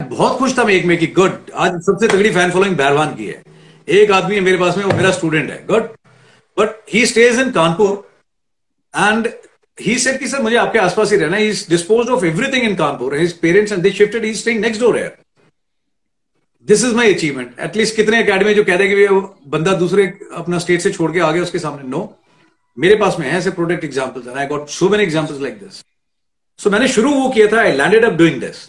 बहुत खुश था मैं एक में कि गुड आज सबसे तगड़ी फ़ैन फॉलोइंग बहरवान की है। एक आदमी है मेरे पास में, वो मेरा स्टूडेंट है good but he stays in Kanpur and he said कि सर मुझे आपके आसपास ही रहना is dispose of everything in Kanpur his parents and they shifted he staying next door here this is my achievement at least कितने academy जो कहते हैं कि बंदा दूसरे अपना स्टेट से छोड़ के आ गया, उसके सामने। नो मेरे पास में है ऐसे product examples and I got so many examples like this so मैंने शुरू वो किया था I landed up doing this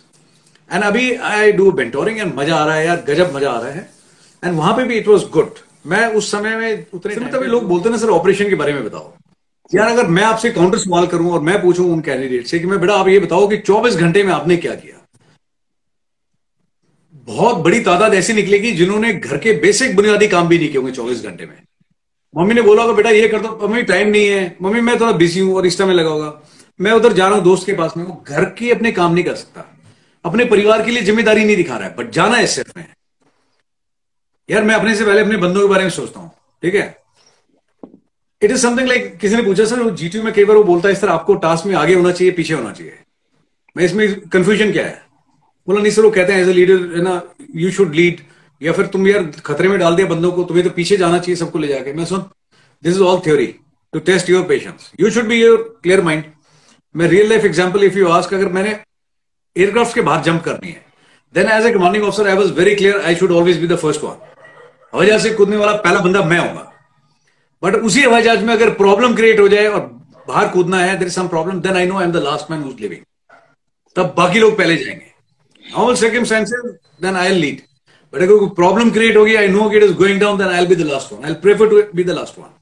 and अभी आई डू बेंटोरिंग एंड मज़ा आ रहा है यार गजब मज़ा आ रहा है। एंड वहाँ पे भी इट वॉज़ गुड मैं उस समय में उतने तभी लोग बोलते ना सर ऑपरेशन के बारे में बताओ। यार अगर मैं आपसे काउंटर सवाल करूँ और मैं पूछूँ उन कैंडिडेट से कि मैं बेटा आप ये बताओ कि 24 घंटे में आपने क्या किया? बहुत बड़ी तादाद ऐसी निकलेगी जिन्होंने घर के बेसिक बुनियादी काम भी नहीं किए होंगे चौबीस घंटे में। मम्मी ने बोला होगा बेटा ये कर दो। मम्मी टाइम नहीं है। मम्मी मैं थोड़ा बिज़ी हूँ और इस टाइम लगा होगा। मैं उधर जा रहा हूँ दोस्त के पास में। वो घर के अपने काम नहीं कर सकता। अपने परिवार के लिए ज़िम्मेदारी नहीं दिखा रहा है बट जाना है सिर्फ़ में। यार, मैं अपने से पहले अपने बंदों के बारे में सोचता हूँ, ठीक है? इट इज़ समथिंग लाइक किसी ने पूछा, सर जीटीयू में कई बार वो बोलता है सर आपको टास्क में आगे होना चाहिए, पीछे होना चाहिए। मैं इसमें कंफ्यूजन क्या है? बोला, नहीं सर, वो कहते हैं एज ए लीडर है ना यू शुड लीड या फिर, तुम यार खतरे में डाल दिया बंदों को, तुम्हें तो पीछे जाना चाहिए सबको ले जाके। मैं, सुन this is all theory to test your patience you should be your clear mind मैं real life example if you ask अगर मैंने एयरक्राफ्ट के बाहर जंप करनी है। Then as a commanding officer I was very clear I should always be the first one हवाई जहाज़ से कूदने वाला पहला बंदा मैं हूँगा बट उसी हवाई जहाज़ में अगर प्रॉब्लम क्रिएट हो जाए और बाहर कूदना है there is some problem then I know I am the last man who's living तब बाकी लोग पहले जाएँगे। All circumstances then I lead but अगर कोई प्रॉब्लम क्रिएट होगी I know it is going down then I be the last one I prefer to be the last one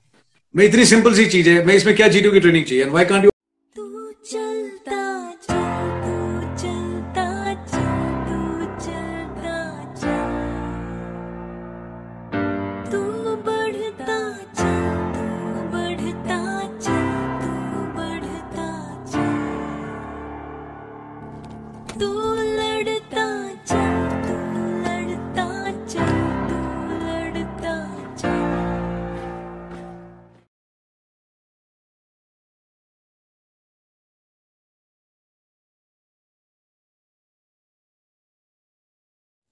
मैं इतनी सिंपल सी चीज़ है। मैं इसमें क्या जीटू की ट्रेनिंग चाहिए? एंड वाई कांट यू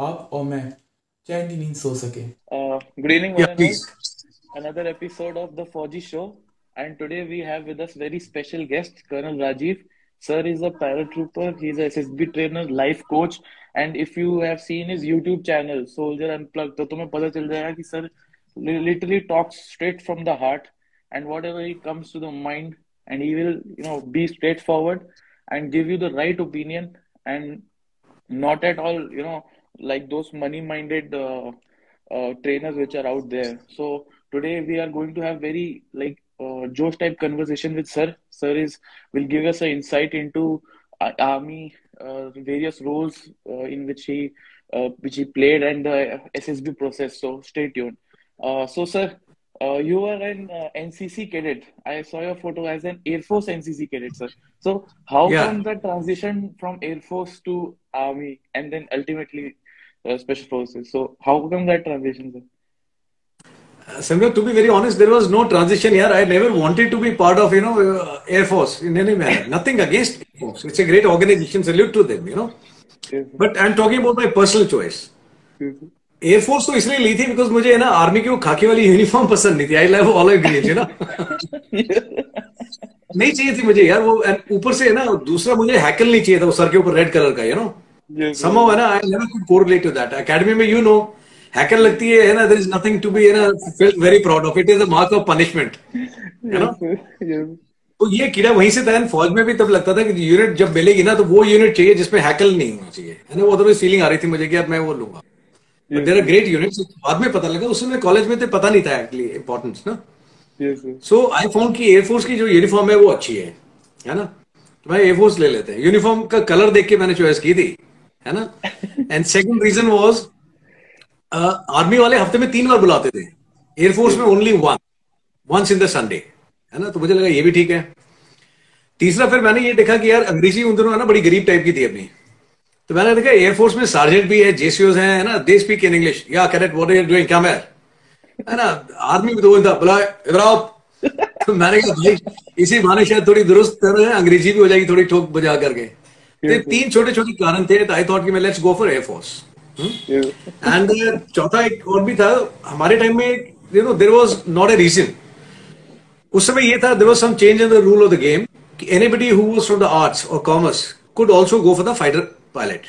आप और मैं चैन नींद सो सके। Good evening another episode of the Fauji show and today we have with us very special guest colonel Rajiv sir is a paratrooper he is a SSB trainer life coach and if you have seen his YouTube channel soldier unplugged तो तुम्हें पता चल जाएगा कि sir literally talks straight from the heart and whatever he comes to the mind and he will you know be straight forward and give you the right opinion and not at all you know like those money minded uh, uh, trainers which are out there. So today we are going to have very like uh, josh type conversation with sir. Sir is will give us an insight into uh, army uh, various roles uh, in which he which he played and the ssb process. So stay tuned. So sir uh, you were an uh, NCC cadet. I saw your photo as an Air Force NCC cadet, sir. So, how yeah. come the transition from Air Force to Army and then ultimately uh, Special Forces? So, how come that transition, sir? Uh, to be very honest, there was no transition here. I never wanted to be part of, you know, uh, Air Force in any manner. Nothing against Air Force. It's a great organization. Salute to them, you know. Yes, but I'm talking about my personal choice. Yes, air force तो इसलिए ली थी because मुझे ना army की वो खाकी वाली uniform पसंद नहीं थी। आई लव ऑल ग्रीन है ना नहीं चाहिए थी मुझे यार वो ऊपर से है ना दूसरा मुझे हैकल नहीं चाहिए था वो सर के ऊपर रेड कलर का यू नो समहाउ है ना I never could correlate to that academy में यू नो हैकर लगती है ना there is nothing to be है ना feel very proud of it is a mark of punishment है ना तो ये कीड़ा वहीं से था फौज में भी तब लगता था कि यूनिट जब मिलेगी ना तो वो यूनिट चाहिए जिसमें हैकल नहीं होना चाहिए। है ना वो तो फीलिंग आ रही थी मुझे कि यार मैं वो लूँगा। देर आर ग्रेट यूनिट्स बाद में पता लगा उसमें कॉलेज में तो पता नहीं था एक्चुअली इंपॉर्टेंस ना? सो आई फाउंड की एयरफोर्स की जो यूनिफॉर्म है वो अच्छी है है ना? तो भाई एयरफोर्स ले लेते हैं। यूनिफॉर्म का कलर देख के मैंने चॉइस की थी है ना? And second reason was army वाले हफ़्ते में तीन बार बुलाते थे। एयरफोर्स में only one once in the Sunday है ना? तो मुझे लगा ये भी ठीक है। तीसरा फिर मैंने ये देखा कि यार अंग्रेज़ी उन दिनों है ना बड़ी गरीब टाइप की थी अपनी। तो मैंने देखा एयरफोर्स में सार्जेंट भी है जेसीओज हैं है ना? दे स्पीक इन इंग्लिश या cadet what are doing come है ना? आर्मी में तो बोलता बुला इधर आओ तो मैंने कहा भाई इसी बहाने शायद थोड़ी दुरुस्त अंग्रेज़ी भी हो जाएगी थोड़ी ठोक बजा करके. तो तीन छोटे छोटे कारण थे आई थॉट कि मैं let's go for air force and चौथा एक और भी था हमारे टाइम में you know there was not a reason उस समय ये था there was some change in the rule of the game कि anybody who was from the arts और commerce could also go for the fighter pilot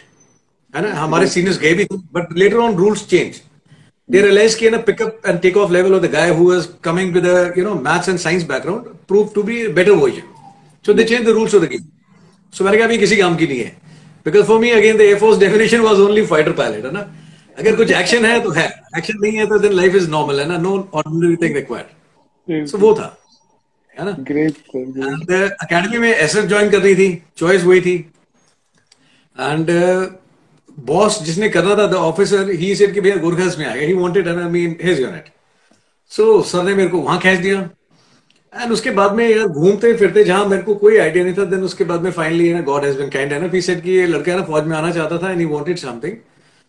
है ना? हमारे seniors गए भी थे but later on rules change they realized कि ना pickup and take off level of the guy who was coming with you know maths and science background prove to be better version so they change the rules of the game so मैंने कहा अभी किसी काम की नहीं है. Because for me again the air force definition was only fighter pilot है ना? अगर कुछ एक्शन है तो है. एक्शन नहीं है तो देन लाइफ इज़ नॉर्मल है ना? No ordinary thing required so वो था. है ना? ग्रेट अकेडमी में एसएफ ज्वाइन कर रही थी. चॉइस वही थी. एंड बॉस जिसने करना था द ऑफिसर ही सेड कि भैया गुरखस में आ गया। He wanted I mean his unit so sir ने मेरे को वहाँ खींच दिया। एंड उसके बाद में यार घूमते फिरते जहाँ मेरे को कोई आइडिया नहीं था देन उसके बाद में फाइनली ना गॉड हैज़ बीन काइंड ना ही सेड कि ये लड़का ना फौज में आना चाहता था and he wanted something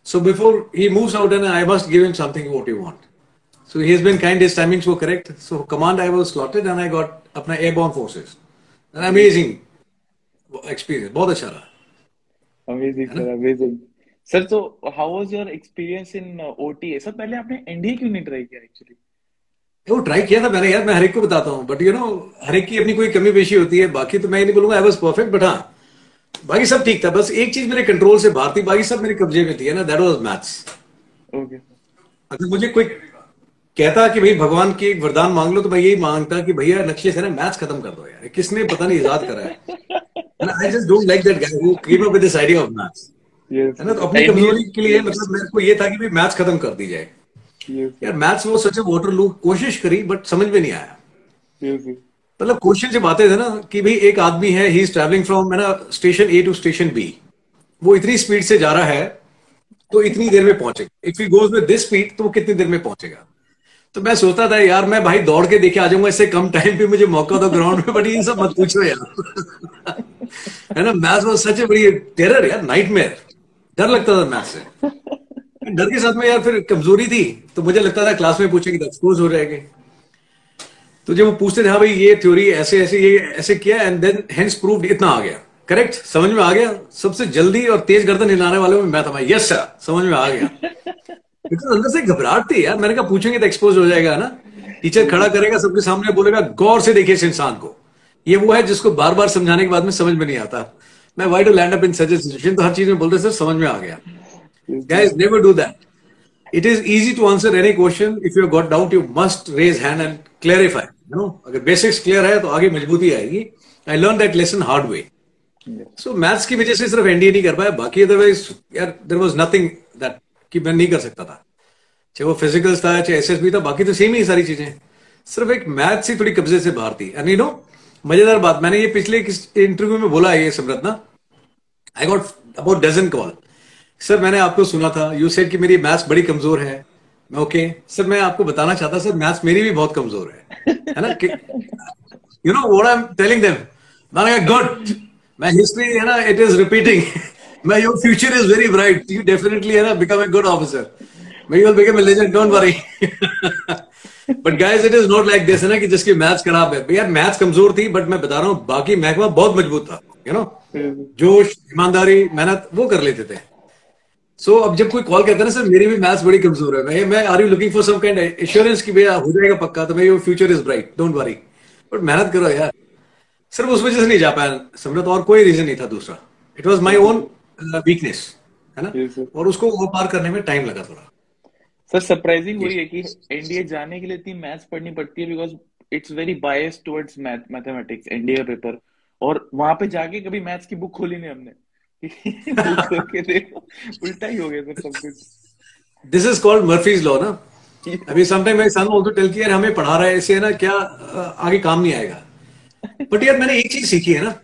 so before he moves out and I must give him something what you want so he has been kind his timings were correct so command I was slotted and I got अपना airborne forces an amazing experience बहुत अच्छा रहा। Amazing sir amazing sir तो how was your experience in OTA sir पहले आपने NDA क्यों नहीं try किया एक्चुअली वो ट्राई किया था मैंने यार मैं हर एक को बताता हूँ बट यू नो हर एक की अपनी कोई कमी पेशी होती है। बाकी तो मैं नहीं बोलूँगा आई वाज परफेक्ट बट हाँ बाकी सब ठीक था। बस एक चीज़ मेरे कंट्रोल से बाहर थी बाकी सब मेरे कब्जे में थी है ना? दैट वाज मैथ्स ओके अगर मुझे कोई कहता कि भाई भगवान की एक वरदान मांग लो तो मैं यही माँगता कि भैया नक्शे से ना मैथ्स खत्म कर दो यार। किसने पता नहीं इजाद करा है। I just don't like that guy who came up with this idea of maths है ना? तो अपनी कमज़ोरी के लिए मतलब मेरे को ये था कि भाई मैथ्स खत्म कर दी जाए। यार मैथ्स वो सच वाटर लू कोशिश करी बट समझ में नहीं आया। मतलब क्वेश्चन जब आते थे ना कि भाई एक आदमी है ही इज़ ट्रेवलिंग फ्रॉम है ना station A to station B वो इतनी स्पीड से जा रहा है तो इतनी देर में पहुंचेगा। If he goes with this speed तो वो कितनी देर में पहुंचेगा? तो मैं सोचता था यार मैं भाई दौड़ के देखे आ जाऊँगा इससे कम टाइम पे मुझे मौका दो ग्राउंड में बट ये सब मत पूछो यार. है ना मैथ वॉज़ सच ए बड़ी टेरर यार नाइटमेयर डर लगता था मैथ से। डर के साथ में यार फिर कमज़ोरी थी तो मुझे लगता था क्लास में पूछेंगे तो एक्सपोज हो जाएँगे। तो जब वो पूछते थे हाँ भाई ये थ्योरी ऐसे ऐसे ये ऐसे किया एंड देन हेंस प्रूव्ड इतना आ गया। करेक्ट समझ में आ गया? सबसे जल्दी और तेज गर्दन हिलाने वाले में मैं था यस सर समझ में आ गया। बिकॉज़ अंदर से घबराहट थी यार। मैंने कहा पूछेंगे तो एक्सपोज हो जाएगा ना? टीचर खड़ा करेगा सबके सामने बोलेगा गौर से देखिए इस इंसान को। ये वो है जिसको बार बार समझाने के बाद में समझ में नहीं आता। मैं why to land up in such situation तो हर चीज़ में बोलते सर, समझ में आ गया। Never do that. It is easy to answer any question. If you have got doubt, you must raise hand and clarify, you know? अगर basics clear है तो आगे मजबूती आएगी। I learn that lesson hard way so maths की वजह से सिर्फ़ एनडीए नहीं कर पाया। बाकी अदरवाइज़ यार देर वॉज़ नथिंग दैट कि मैं नहीं कर सकता था। चाहे वो फिजिकल्स था, चाहे एसएसबी था, बाकी तो सेम ही सारी चीज़ें। सिर्फ़ एक मैथ्स ही थोड़ी कब्जे से बाहर थी। एंड यू नो मज़ेदार बात। मैंने ये पिछले इंटरव्यू में बोला है ये सिमरत ना? I got about dozen call sir, मैंने आपको सुना था। यू सेड कि मेरी मैथ्स बड़ी कमज़ोर है। ओके सर, मैं आपको बताना चाहता सर मैथ्स मेरी भी बहुत कमज़ोर है। है ना? You know what I am telling them मैंने कहा गुड मैं हिस्ट्री है ना इट इज़ रिपीटिंग मैं your future is very bright you definitely है ना बिकम ए गुड ऑफिसर मैं you will become a legend don't worry but guys it is not like this है ना कि जिसकी मैथ्स खराब है। यार मैथ्स कमज़ोर थी बट मैं बता रहा हूँ बाकी महकमा बहुत मज़बूत था यू नो जोश ईमानदारी मेहनत वो कर लेते थे। सो so, अब जब कोई कॉल करता है ना सर मेरी भी मैथ्स बड़ी कमज़ोर है। मैं मैं are you looking for some kind assurance की भैया हो जाएगा पक्का? तो मैं your future is bright don't worry but मेहनत करो यार। सिर्फ़ उस वजह से नहीं जा पाया समृत और कोई रीजन नहीं था दूसरा। It was my own weakness है ना? और उसको वो पार करने में टाइम लगा थोड़ा। सर सरप्राइजिंग वही है कि एनडीए जाने के लिए इतनी मैथ्स पढ़नी पड़ती है because it's very bias towards math mathematics NDA paper और वहाँ पे जाके कभी मैथ्स की बुक खोली नहीं हमने। उल्टा ही हो गया सर सब कुछ। This is called Murphy's law ना? अभी sometime my son also tell कि यार हमें पढ़ा रहा है इससे ना क्या आगे काम नहीं आएगा? बट यार मैंने एक चीज़ सीखी है ना।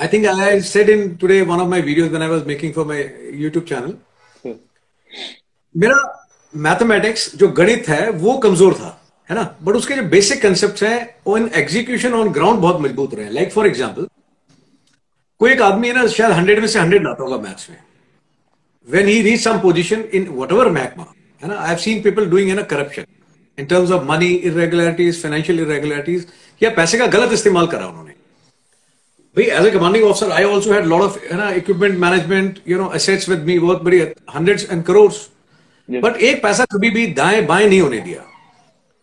I think I said in today one of my videos when I was making for my YouTube. Sir. मेरा मैथमेटिक्स जो गणित है, वो कमज़ोर था, है ना? बट उसके जो बेसिक कंसेप्ट हैं ऑन एग्जीक्यूशन ऑन ग्राउंड बहुत मज़बूत रहे लाइक फॉर एग्जांपल कोई एक आदमी है ना, शायद हंड्रेड में से हंड्रेड लाता होगा मैथ्स में। When he reach some position in whatever magma है ना? I seen people doing in corruption in terms of money irregularities financial irregularities या पैसे का गलत इस्तेमाल करा उन्होंने। भाई as a commanding officer I also had lot of है ना equipment management you know assets with me बहुत बड़ी हंड्रेड्स एंड Yes. बट एक पैसा कभी भी दाएँ बाएँ नहीं होने दिया।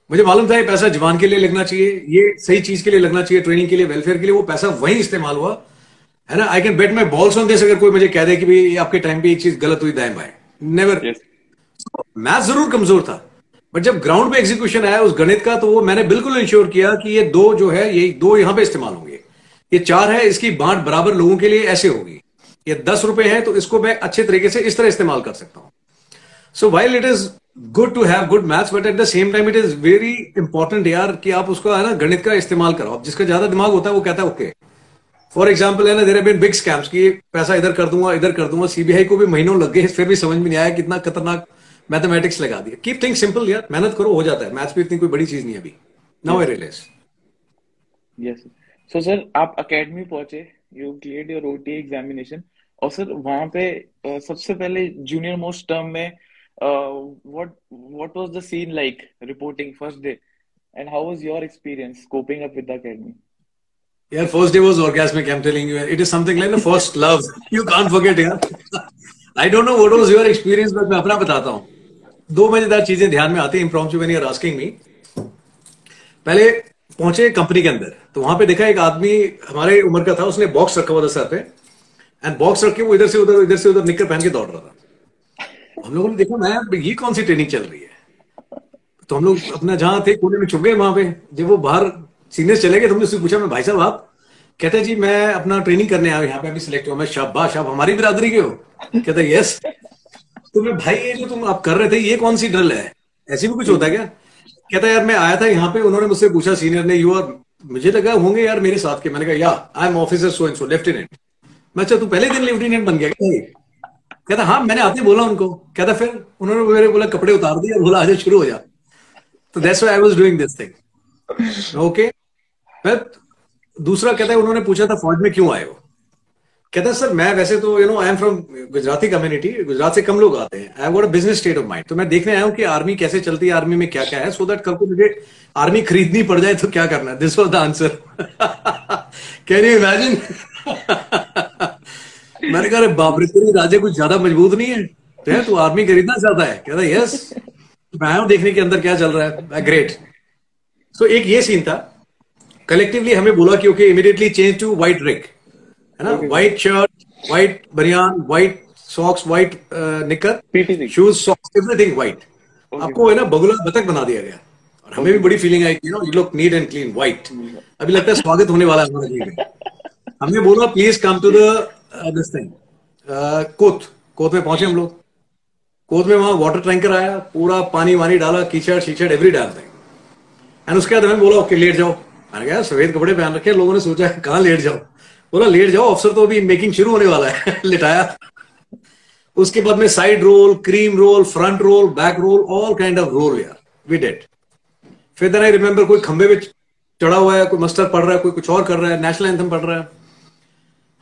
मुझे मालूम था ये पैसा जवान के लिए लगना चाहिए ये सही चीज़ के लिए लगना चाहिए ट्रेनिंग के लिए वेलफेयर के लिए वो पैसा वहीं इस्तेमाल हुआ। है ना? I can bet my balls on this अगर कोई मुझे कह दे कि भाई आपके टाइम पे एक चीज़ गलत हुई दाएँ बाएँ। नेवर. मैथ ज़रूर कमज़ोर था। बट जब ग्राउंड पे एग्जीक्यूशन आया उस गणित का तो वो मैंने बिल्कुल इंश्योर किया कि ये दो जो है ये दो यहाँ पे इस्तेमाल होंगे। ये चार है इसकी बांट बराबर लोगों के लिए ऐसे होगी। ये दस रुपए है तो इसको मैं अच्छे तरीके से इस तरह इस्तेमाल कर सकता हूँ। So while it is good to have good maths but at the same time it is very important यार कि आप उसको, है ना, गणित का इस्तेमाल करो। जिसका ज़्यादा दिमाग होता है, वो कहता है ओके फॉर एग्ज़ाम्पल है ना देर बिन बिग स्कैम्स की पैसा इधर कर दूँगा, इधर कर दूँगा। सीबीआई को भी महीनों लग गए, फिर भी समझ में नहीं आया कितना खतरनाक मैथमेटिक्स लगा दिया। कीप थिंक सिंपल यार, मेहनत करो, हो जाता है। मैथ्स भी इतनी कोई बड़ी चीज़ नहीं अभी। Now I realise yes so sir आप एकेडमी पहुँचे you cleared your OT examination और सर वहाँ पे सबसे पहले जूनियर मोस्ट टर्म में what what was the scene like reporting first day and how was your experience coping up with the academy यार first day was orgasmic i'm telling you. It is something like the first love. You can't forget यार i don't know what was your experience but मैं अपना बताता हूँ। दो मज़ेदार चीज़ें ध्यान में आती हैं impromptu when you're asking me. पहले पहुँचे कंपनी के अंदर। तो वहाँ पे देखा एक आदमी हमारे उम्र का था उसने बॉक्स रखा हुआ था सर पे। एंड बॉक्स रख के वो इधर से उधर इधर से उधर निकल पहन के दौड़ रहा था। हम लोगों ने देखा मैं ये कौन सी ट्रेनिंग चल रही है? तो हम लोग अपना जहाँ थे, कोने में छुप गए वहाँ पे। जब वो बाहर सीनियर चले गए तो हमने उससे पूछा, मैं भाई साहब, आप कहते जी, मैं अपना ट्रेनिंग करने आया यहाँ पे अभी सिलेक्ट हुआ मैं, शाबाश, आप हमारी बिरादरी के हो? कहते यस तो मैं, भाई, ये जो तुम आप कर रहे थे, ये कौन सी ड्रिल है? ऐसी भी कुछ होता है क्या? कहता, यार, मैं आया था यहाँ पे, उन्होंने मुझसे पूछा सीनियर ने यू आर मुझे लगा होंगे यार मेरे साथ के। मैंने कहा या I am officer so and so lieutenant मैं अच्छा तू पहले दिन लेफ्टिनेंट बन गया? कहता हाँ मैंने आते बोला उनको। कहता, फिर उन्होंने मेरे बोला, कपड़े उतार दिए, बोला, आजा शुरू हो जा। तो that's why I was doing this thing okay मैं दूसरा कहता है, उन्होंने पूछा था, फौज में क्यों आए हो? कहता है सर, मैं वैसे तो you know I am from Gujarati community Gujarat से कम लोग आते हैं। I a business state of mind तो मैं देखने आया हूँ कि आर्मी कैसे चलती है आर्मी में क्या क्या है सो दैट कल को मुझे आर्मी खरीदनी पड़ जाए तो क्या करना है? This was the answer can you imagine मैंने कहा बाप रे तेरी राजे कुछ ज़्यादा मज़बूत नहीं है? तो तू आर्मी खरीदना चाहता है? कहता यस मैं आया हूँ देखने के अंदर क्या चल रहा है। ग्रेट सो so, एक ये सीन था। कलेक्टिवली हमें बोला कि okay immediately change to white rig है ना? White shirt white baniyan white socks white knicker shoes socks everything white आपको है ना बगुला बतख बना दिया गया। और हमें भी बड़ी feeling I you know you look neat and clean white अभी लगता है स्वागत होने वाला है हमारा हमने बोला please come to the this thing कोत. कोत में पहुँचे हम लोग. कोत में वहाँ वाटर टैंकर आया, पूरा पानी वानी डाला, कीचड़, शीचड़ एवरी डाल थिंग एंड उसके बाद हमें बोला ओके लेट जाओ. मैंने कहा सफ़ेद कपड़े पहन रखे लोगों ने सोचा है, कहाँ लेट जाओ बोला, लेट जाओ अफसर तो अभी मेकिंग शुरू होने वाला है. लिटाया। उसके बाद में side roll cream roll front roll back roll all kind of roll यार. वी डेड फिर आई रिमेंबर कोई खंबे में चढ़ा हुआ है, कोई मस्टर पढ़ रहा है, कोई कुछ और कर रहा है नेशनल एंथम पढ़ रहा है।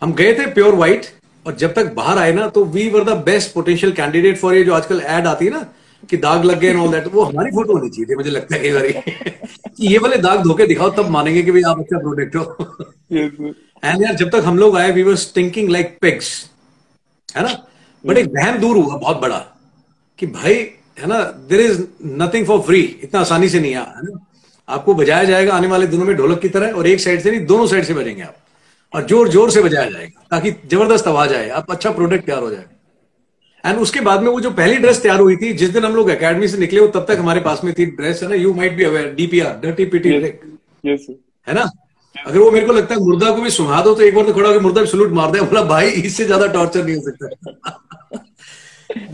हम गए थे प्योर व्हाइट और जब तक बाहर आए ना तो we were the best potential candidate for ये जो आजकल एड आती है ना कि दाग लग गए ऑल दैट वो हमारी फ़ोटो होनी चाहिए मुझे लगता है बारी कि ये वाले दाग धोके दिखाओ तब मानेंगे कि भाई आप अच्छा प्रोडक्ट हो। एंड यार जब तक हम लोग आए we were stinking like pigs है ना? बट एक वहम दूर हुआ बहुत बड़ा कि भाई है ना there is nothing for free इतना आसानी से नहीं आया है ना? आपको बजाया जाएगा आने वाले दिनों में ढोलक की तरह और एक साइड से नहीं दोनों साइड से बजेंगे आप। और ज़ोर ज़ोर से बजाया जाएगा ताकि ज़बरदस्त आवाज़ आए आप अच्छा प्रोडक्ट तैयार हो जाए। एंड उसके बाद में वो जो पहली ड्रेस तैयार हुई थी जिस दिन हम लोग अकेडमी से निकले वो तब तक हमारे पास में थी ड्रेस है ना? You might be aware DPR dirty PT. है ना? अगर वो मेरे को लगता है मुर्दा को भी सुना दो तो एक बार तो खड़ा होकर मुर्दा भी सलूट मार दे। बोला भाई इससे ज़्यादा टॉर्चर नहीं हो सकता।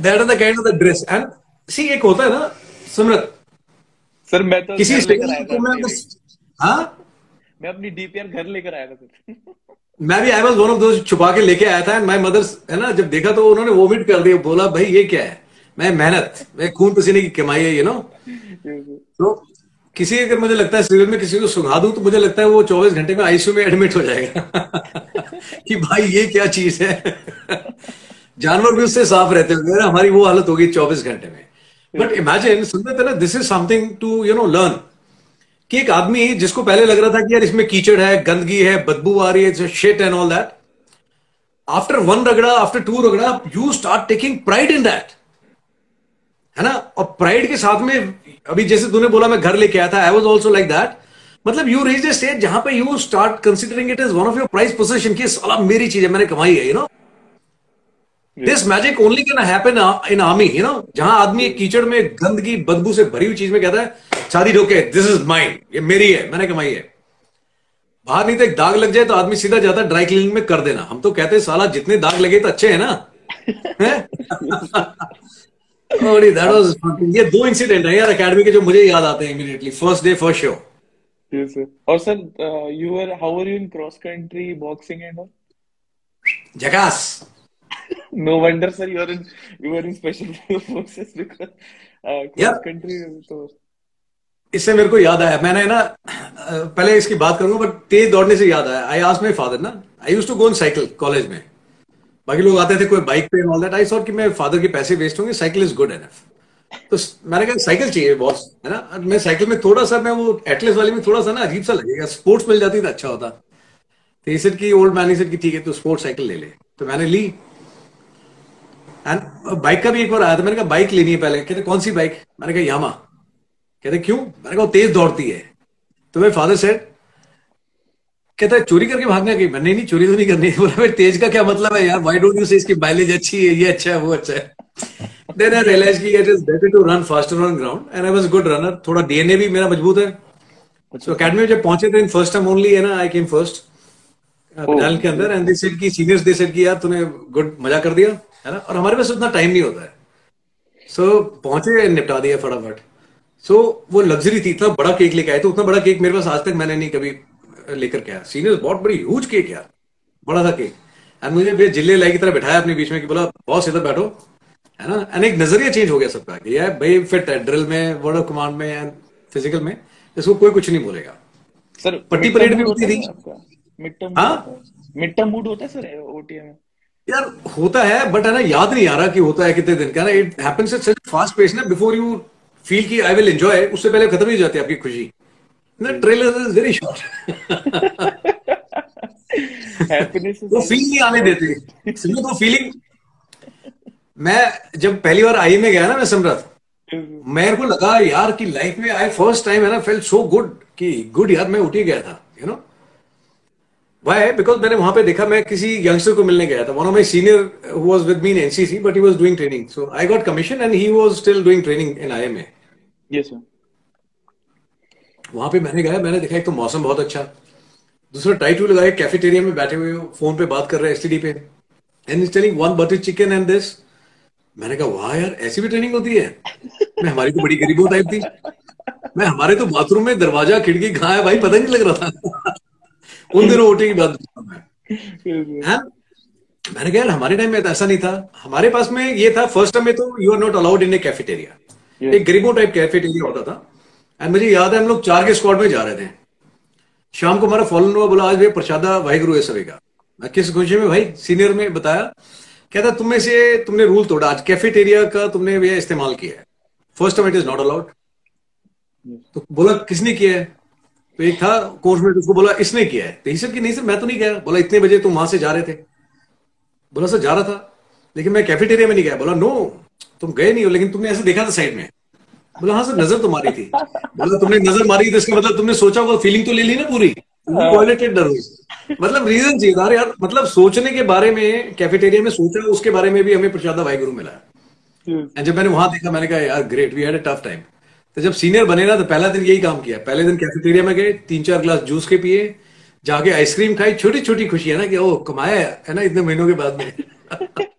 That the kind of the dress and see एक होता है ना सुमरत। सर मैं तो किसी मैं हाँ? मैं अपनी डीपीआर घर लेकर आया था सर मैं भी आई वॉज़ वन ऑफ़ दोस्त छुपा के लेके आया था एंड माई मदर है ना जब देखा तो उन्होंने वोमिट कर दिया बोला भाई ये क्या है? मैं मेहनत मैं खून पसीने की कमाई है यू नो तो किसी अगर मुझे लगता है सिविल में किसी को सुना दूँ तो मुझे लगता है वो चौबीस घंटे में आईसीयू में एडमिट हो जाएगा। कि भाई ये क्या चीज़ है? जानवर भी उससे साफ़ रहते होंगे हमारी वो हालत होगी चौबीस घंटे में। बट इमेजिन सुनते थे ना this is something to you know learn कि एक आदमी जिसको पहले लग रहा था कि यार इसमें कीचड़ है, गंदगी है, बदबू आ रही है shit and all that after one रगड़ा आफ्टर टू रगड़ा you start taking pride in that है ना? और प्राइड के साथ में, अभी जैसे तूने बोला मैं घर लेके आया था I was also like that मतलब यू रीच ए स्टेज जहाँ पे you start considering it is one of your prize position की साला मेरी चीज़ है मैंने कमाई है you you no this magic only can happen in army you know जहाँ आदमी एक कीचड़ में गंदगी बदबू से भरी हुई चीज़ में कहता है शादी ढोके दिस इज़ माइंड ये मेरी है मैंने कमाई है। बाहर नहीं तो एक दाग लग जाए तो आदमी सीधा जाता है ड्राई क्लीनिंग में कर देना। हम तो कहते हैं साला जितने दाग लगे तो अच्छे है ना? दैट वाज ये दो इंसिडेंट है यार एकेडमी के जो मुझे याद आते हैं immediately first day first show Yes, sir. और sir you were how are you in cross country boxing and all Jagas no wonder sir you are in you are in special forces because uh, Yeah. country तो इससे मेरे को याद आया। मैंने ना पहले इसकी बात करूँगा बट तेज दौड़ने से याद आया। आई आस्क माय फादर ना I used to go on cycle college में। बाकी लोग आते थे कोई बाइक पे ऑल दैट आई थॉट कि मैं फादर के पैसे वेस्ट होंगे साइकिल इज़ गुड एनफ तो मैंने कहा साइकिल चाहिए बॉस है ना? मैं साइकिल में थोड़ा सा मैं वो एटलेस वाली में थोड़ा सा ना अजीब सा लगेगा। स्पोर्ट्स मिल जाती तो अच्छा होता। तो इसे की ओल्ड मैन की ठीक है तो स्पोर्ट्स साइकिल ले ले। तो मैंने ली। एंड बाइक का भी एक बार आया था मैंने कहा बाइक लेनी है पहले. कहते कौन सी बाइक मैंने कहा यामा कहते क्यों? मैंने कहा तेज दौड़ती है। तो मेरे फादर सेड कहता है चोरी करके भागना की? मैंने नहीं चोरी तो नहीं करनी बोला भाई तेज का क्या मतलब है यार? व्हाई डोंट यू से इसकी माइलेज अच्छी है ये अच्छा है वो अच्छा है? देन आई रियलाइज़ कि it is better to run faster on ground and I was good runner थोड़ा डीएनए भी मेरा मज़बूत है। सो एकेडमी में जब पहुँचे थे इन फ़र्स्ट टाइम ओनली है ना आई केम फ़र्स्ट के अंदर। एंड दे सेड की सीनियर्स दे सेड की यार तूने गुड मज़ा कर दिया। है ना? और हमारे पास उतना टाइम नहीं होता है। सो so, पहुँचे निपटा दिया फटाफट। सो so, वो लग्जरी थी इतना बड़ा केक लेके आए तो उतना बड़ा केक मेरे पास आज तक मैंने नहीं कभी लेकर के आया। सीनियर्स बहुत बड़ी ह्यूज केक यार। बड़ा था केक एंड मुझे फिर ज़िले लाई की तरह बिठाया अपने बीच में कि बोला बॉस इधर बैठो। है ना? एंड एक नज़रिया चेंज हो गया सबका कि यार भाई फिट है ड्रिल में वर्ड ऑफ़ कमांड में एंड फ़िज़िकल में इसको कोई कुछ नहीं बोलेगा। सर पट्टी परेड भी होती थी। मिड टर्म हाँ? मिड टर्म मूड होता है सर ओटीए में? यार होता है बट है ना याद नहीं आ रहा कि होता है कितने दिन का ना। It happens at such fast pace ना बिफोर यू फील की आई विल एंजॉय उससे पहले खत्म ही हो जाती है आपकी खुशी। ना trailer is very short happiness वो फील नहीं आने देते समझो तो फीलिंग मैं जब पहली बार आई में गया ना मैं समरथ मेरे को लगा यार कि लाइफ में आई फ़र्स्ट टाइम है ना फेल सो गुड कि गुड यार मैं उठ ही गया था यू नो वाई बिकॉज़ मैंने वहाँ पे देखा मैं किसी यंगस्टर को मिलने गया था। One of my senior was with me in NCC but he was doing training so I got commission and he was still doing training in IMA yes sir वहाँ पे मैंने गया मैंने देखा एक तो मौसम बहुत अच्छा। दूसरा टाइटू लगाए कैफेटेरिया में बैठे हुए फ़ोन पे बात कर रहे हैं एसटीडी पे। And is telling one butter chicken and this मैंने कहा वाह यार ऐसी भी ट्रेनिंग होती है? मैं हमारी तो बड़ी गरीबों टाइप थी। मैं हमारे तो बाथरूम में दरवाज़ा खिड़की कहाँ है? भाई पता नहीं लग रहा था। उन दिनों ओटी की बात है मैंने कहा हमारे टाइम में तो ऐसा नहीं था। हमारे पास में ये था फ़र्स्ट टाइम में तो you are not allowed in a cafeteria एक गरीबों टाइप कैफेटेरिया होता था। एंड मुझे याद है हम लोग चार के स्क्वाड में जा रहे थे। शाम को हमारा फॉलन हुआ बोला आज भाई प्रसादा वाहिगुरु है सभी का। मैं किस खुशी में भाई सीनियर में बताया। कहता तुम में से तुमने रूल तोड़ा। आज कैफेटेरिया का तुमने ये इस्तेमाल किया है। First time it is not allowed तो बोला किसने किया है? तो एक था कोर्स में उसको बोला इसने किया है। तो सर की नहीं सर मैं तो नहीं गया। बोला इतने बजे तुम वहाँ से जा रहे थे? बोला सर जा रहा था। लेकिन मैं कैफेटेरिया में नहीं गया। बोला नो तुम गए नहीं हो लेकिन तुमने ऐसे देखा था साइड में। बोला हाँ सर नज़र तो मारी थी। बोला तुमने नज़र मारी तो इसका मतलब तुमने सोचा वो फीलिंग तो ले ली ना पूरी? टॉयलेटेड डर हुई मतलब रीजन चाहिए था यार मतलब सोचने के बारे में कैफेटेरिया में सोचा उसके बारे में भी हमें प्रसादा वाहिगुरु मिला एंड जब मैंने वहाँ देखा मैंने कहा यार great we had a tough time तो जब सीनियर बने ना तो पहला दिन यही काम किया। पहले दिन कैफेटेरिया में गए, तीन चार ग्लास जूस के पिए, जाके आइसक्रीम खाई छोटी छोटी खुशी है ना कि ओ कमाया है ना, इतने महीनों के बाद में?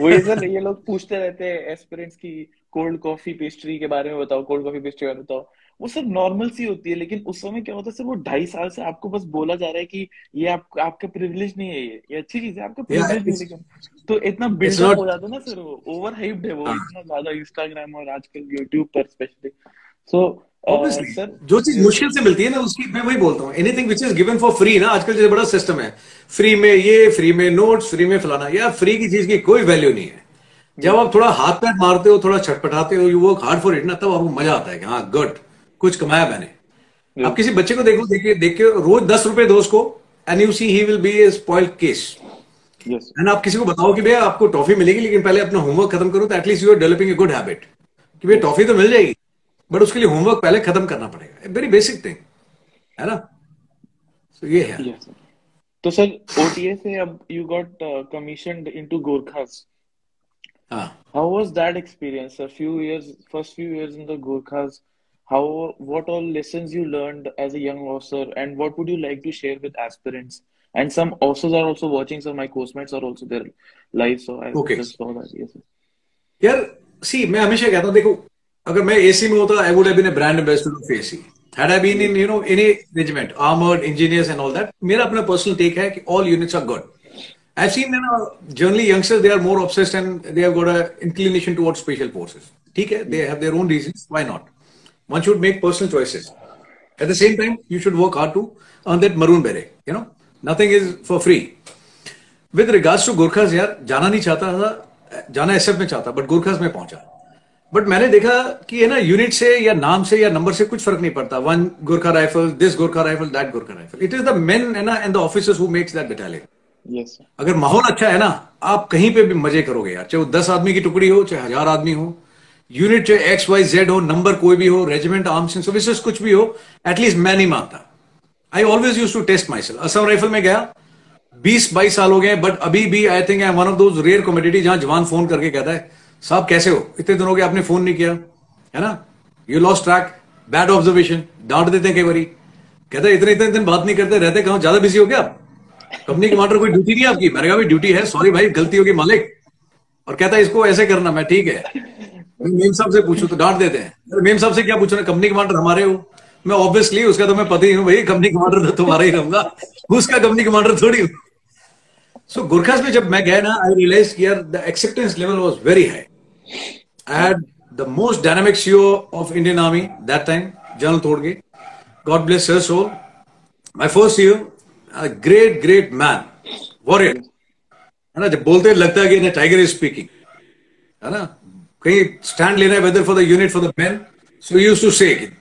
वही सर, ये लोग पूछते रहते हैं एस्पिरेंट्स की कोल्ड कॉफ़ी पेस्ट्री के बारे में बताओ कोल्ड कॉफ़ी पेस्ट्री के बारे में बताओ। वो सब नॉर्मल सी होती है लेकिन उस समय क्या होता है सर वो ढाई साल से आपको बस बोला जा रहा है कि ये आप, आपका प्रिविलेज नहीं है ये ये अच्छी चीज़ है आपका प्रिविलेज नहीं लेकिन तो इतना बिल्डअप not- हो जाता है ना सर वो ओवर हाइप्ड है वो हाँ। इतना ज़्यादा इंस्टाग्राम और आजकल यूट्यूब पर स्पेशली सो Obviously, सर जो चीज़ मुश्किल से मिलती है ना उसकी मैं वही बोलता हूँ anything which is given for free ना आजकल जैसे बड़ा सिस्टम है फ्री में ये फ्री में नोट्स फ्री में फलाना यार फ्री की चीज़ की कोई वैल्यू नहीं है। जब आप थोड़ा हाथ पैर मारते हो थोड़ा छटपटाते हो you work hard for it ना तब आपको मज़ा आता है कि हाँ गुड कुछ कमाया मैंने। आप किसी बच्चे को देखो देखिए देख के रोज दस रुपए दो उसको and you see he will be a spoiled case and आप किसी को बताओ कि भैया आपको टॉफी मिलेगी लेकिन पहले अपना होमवर्क खत्म करो तो at least you are developing a good habit कि भैया टॉफी तो मिल जाएगी बट उसके लिए होमवर्क पहले खत्म करना पड़ेगा। वेरी बेसिक थिंग है ना? तो ये है। तो सर ओटीए से अब you got commissioned into Gorkhas हाँ। How was that experience? A few years, first few years in the Gurkhas, how what all lessons you learned as a young officer, and what would you like to share with aspirants? And some officers are also watching, so my course-mates are also there live, so I Okay. just saw that. Yes, sir. यार सी मैं हमेशा कहता हूँ देखो अगर मैं AC में होता I would have been a brand ambassador of AC had I been in you know any regiment armoured engineers and all that मेरा अपना पर्सनल टेक है कि all units are good I've seen you know, generally youngsters they are more obsessed and they have got a inclination towards special forces. ठीक है, they have their own reasons. Why not? One should make personal choices. At the same time, you should work hard to earn that maroon beret. You know, nothing is for free. With regards to Gurkhas यार जाना नहीं चाहता था जाना SF में चाहता but गुरखास में पहुँचा बट मैंने देखा कि है ना यूनिट से या नाम से या नंबर से कुछ फ़र्क नहीं पड़ता one Gurkha rifle this Gurkha rifle that Gurkha rifle it is the men है ना and the officers who makes that battalion Yes, अगर माहौल अच्छा है ना आप कहीं पे भी मज़े करोगे यार चाहे वो दस आदमी की टुकड़ी हो चाहे हज़ार आदमी हो यूनिट चाहे एक्स, वाई, जेड हो, नंबर कोई भी हो, रेजिमेंट आर्म्स एंड सर्विसेज़, कुछ भी हो एटलीस्ट मैं नहीं मानता। I always use to test myself Assam rifle में गया, बीस, बाईस साल हो गए बट अभी भी I think I one of those rare commodity जहाँ जवान फ़ोन करके कहता है, साहब, कैसे हो? इतने दिनों के आपने फ़ोन नहीं किया। है ना? You lose track bad observation डांट देते हैं कई बारी। कहते है, इतने इतने दिन बात नहीं करते, रहते कहा ज़्यादा बिज़ी हो गया कंपनी कमांडर कोई ड्यूटी नहीं आपकी? मैंने कहा ड्यूटी है सॉरी भाई, गलती होगी मालिक। और कहता है, इसको ऐसे करना, मैं ठीक है। मेम साहब से पूछूँ तो डांट देते हैं। मेम साहब से क्या पूछना कंपनी कमांडर हमारे हो। मैं ऑब्वियसली उसका तो मैं पता ही भाई कंपनी कमांडर तो तुम्हारा ही रहूँगा। उसका कंपनी कमांडर थोड़ी हूँ। सो गुरखास में जब मैं गया ना आई रियलाइज़ यार the acceptance level was very high I had the most dynamic CO of Indian Army that time general तोड़गे God bless sir soul my first CO great great man warrior है ना, जब बोलते लगता है कि tiger is speaking है ना? कहीं स्टैंड लेना है whether for the unit for the man so use to say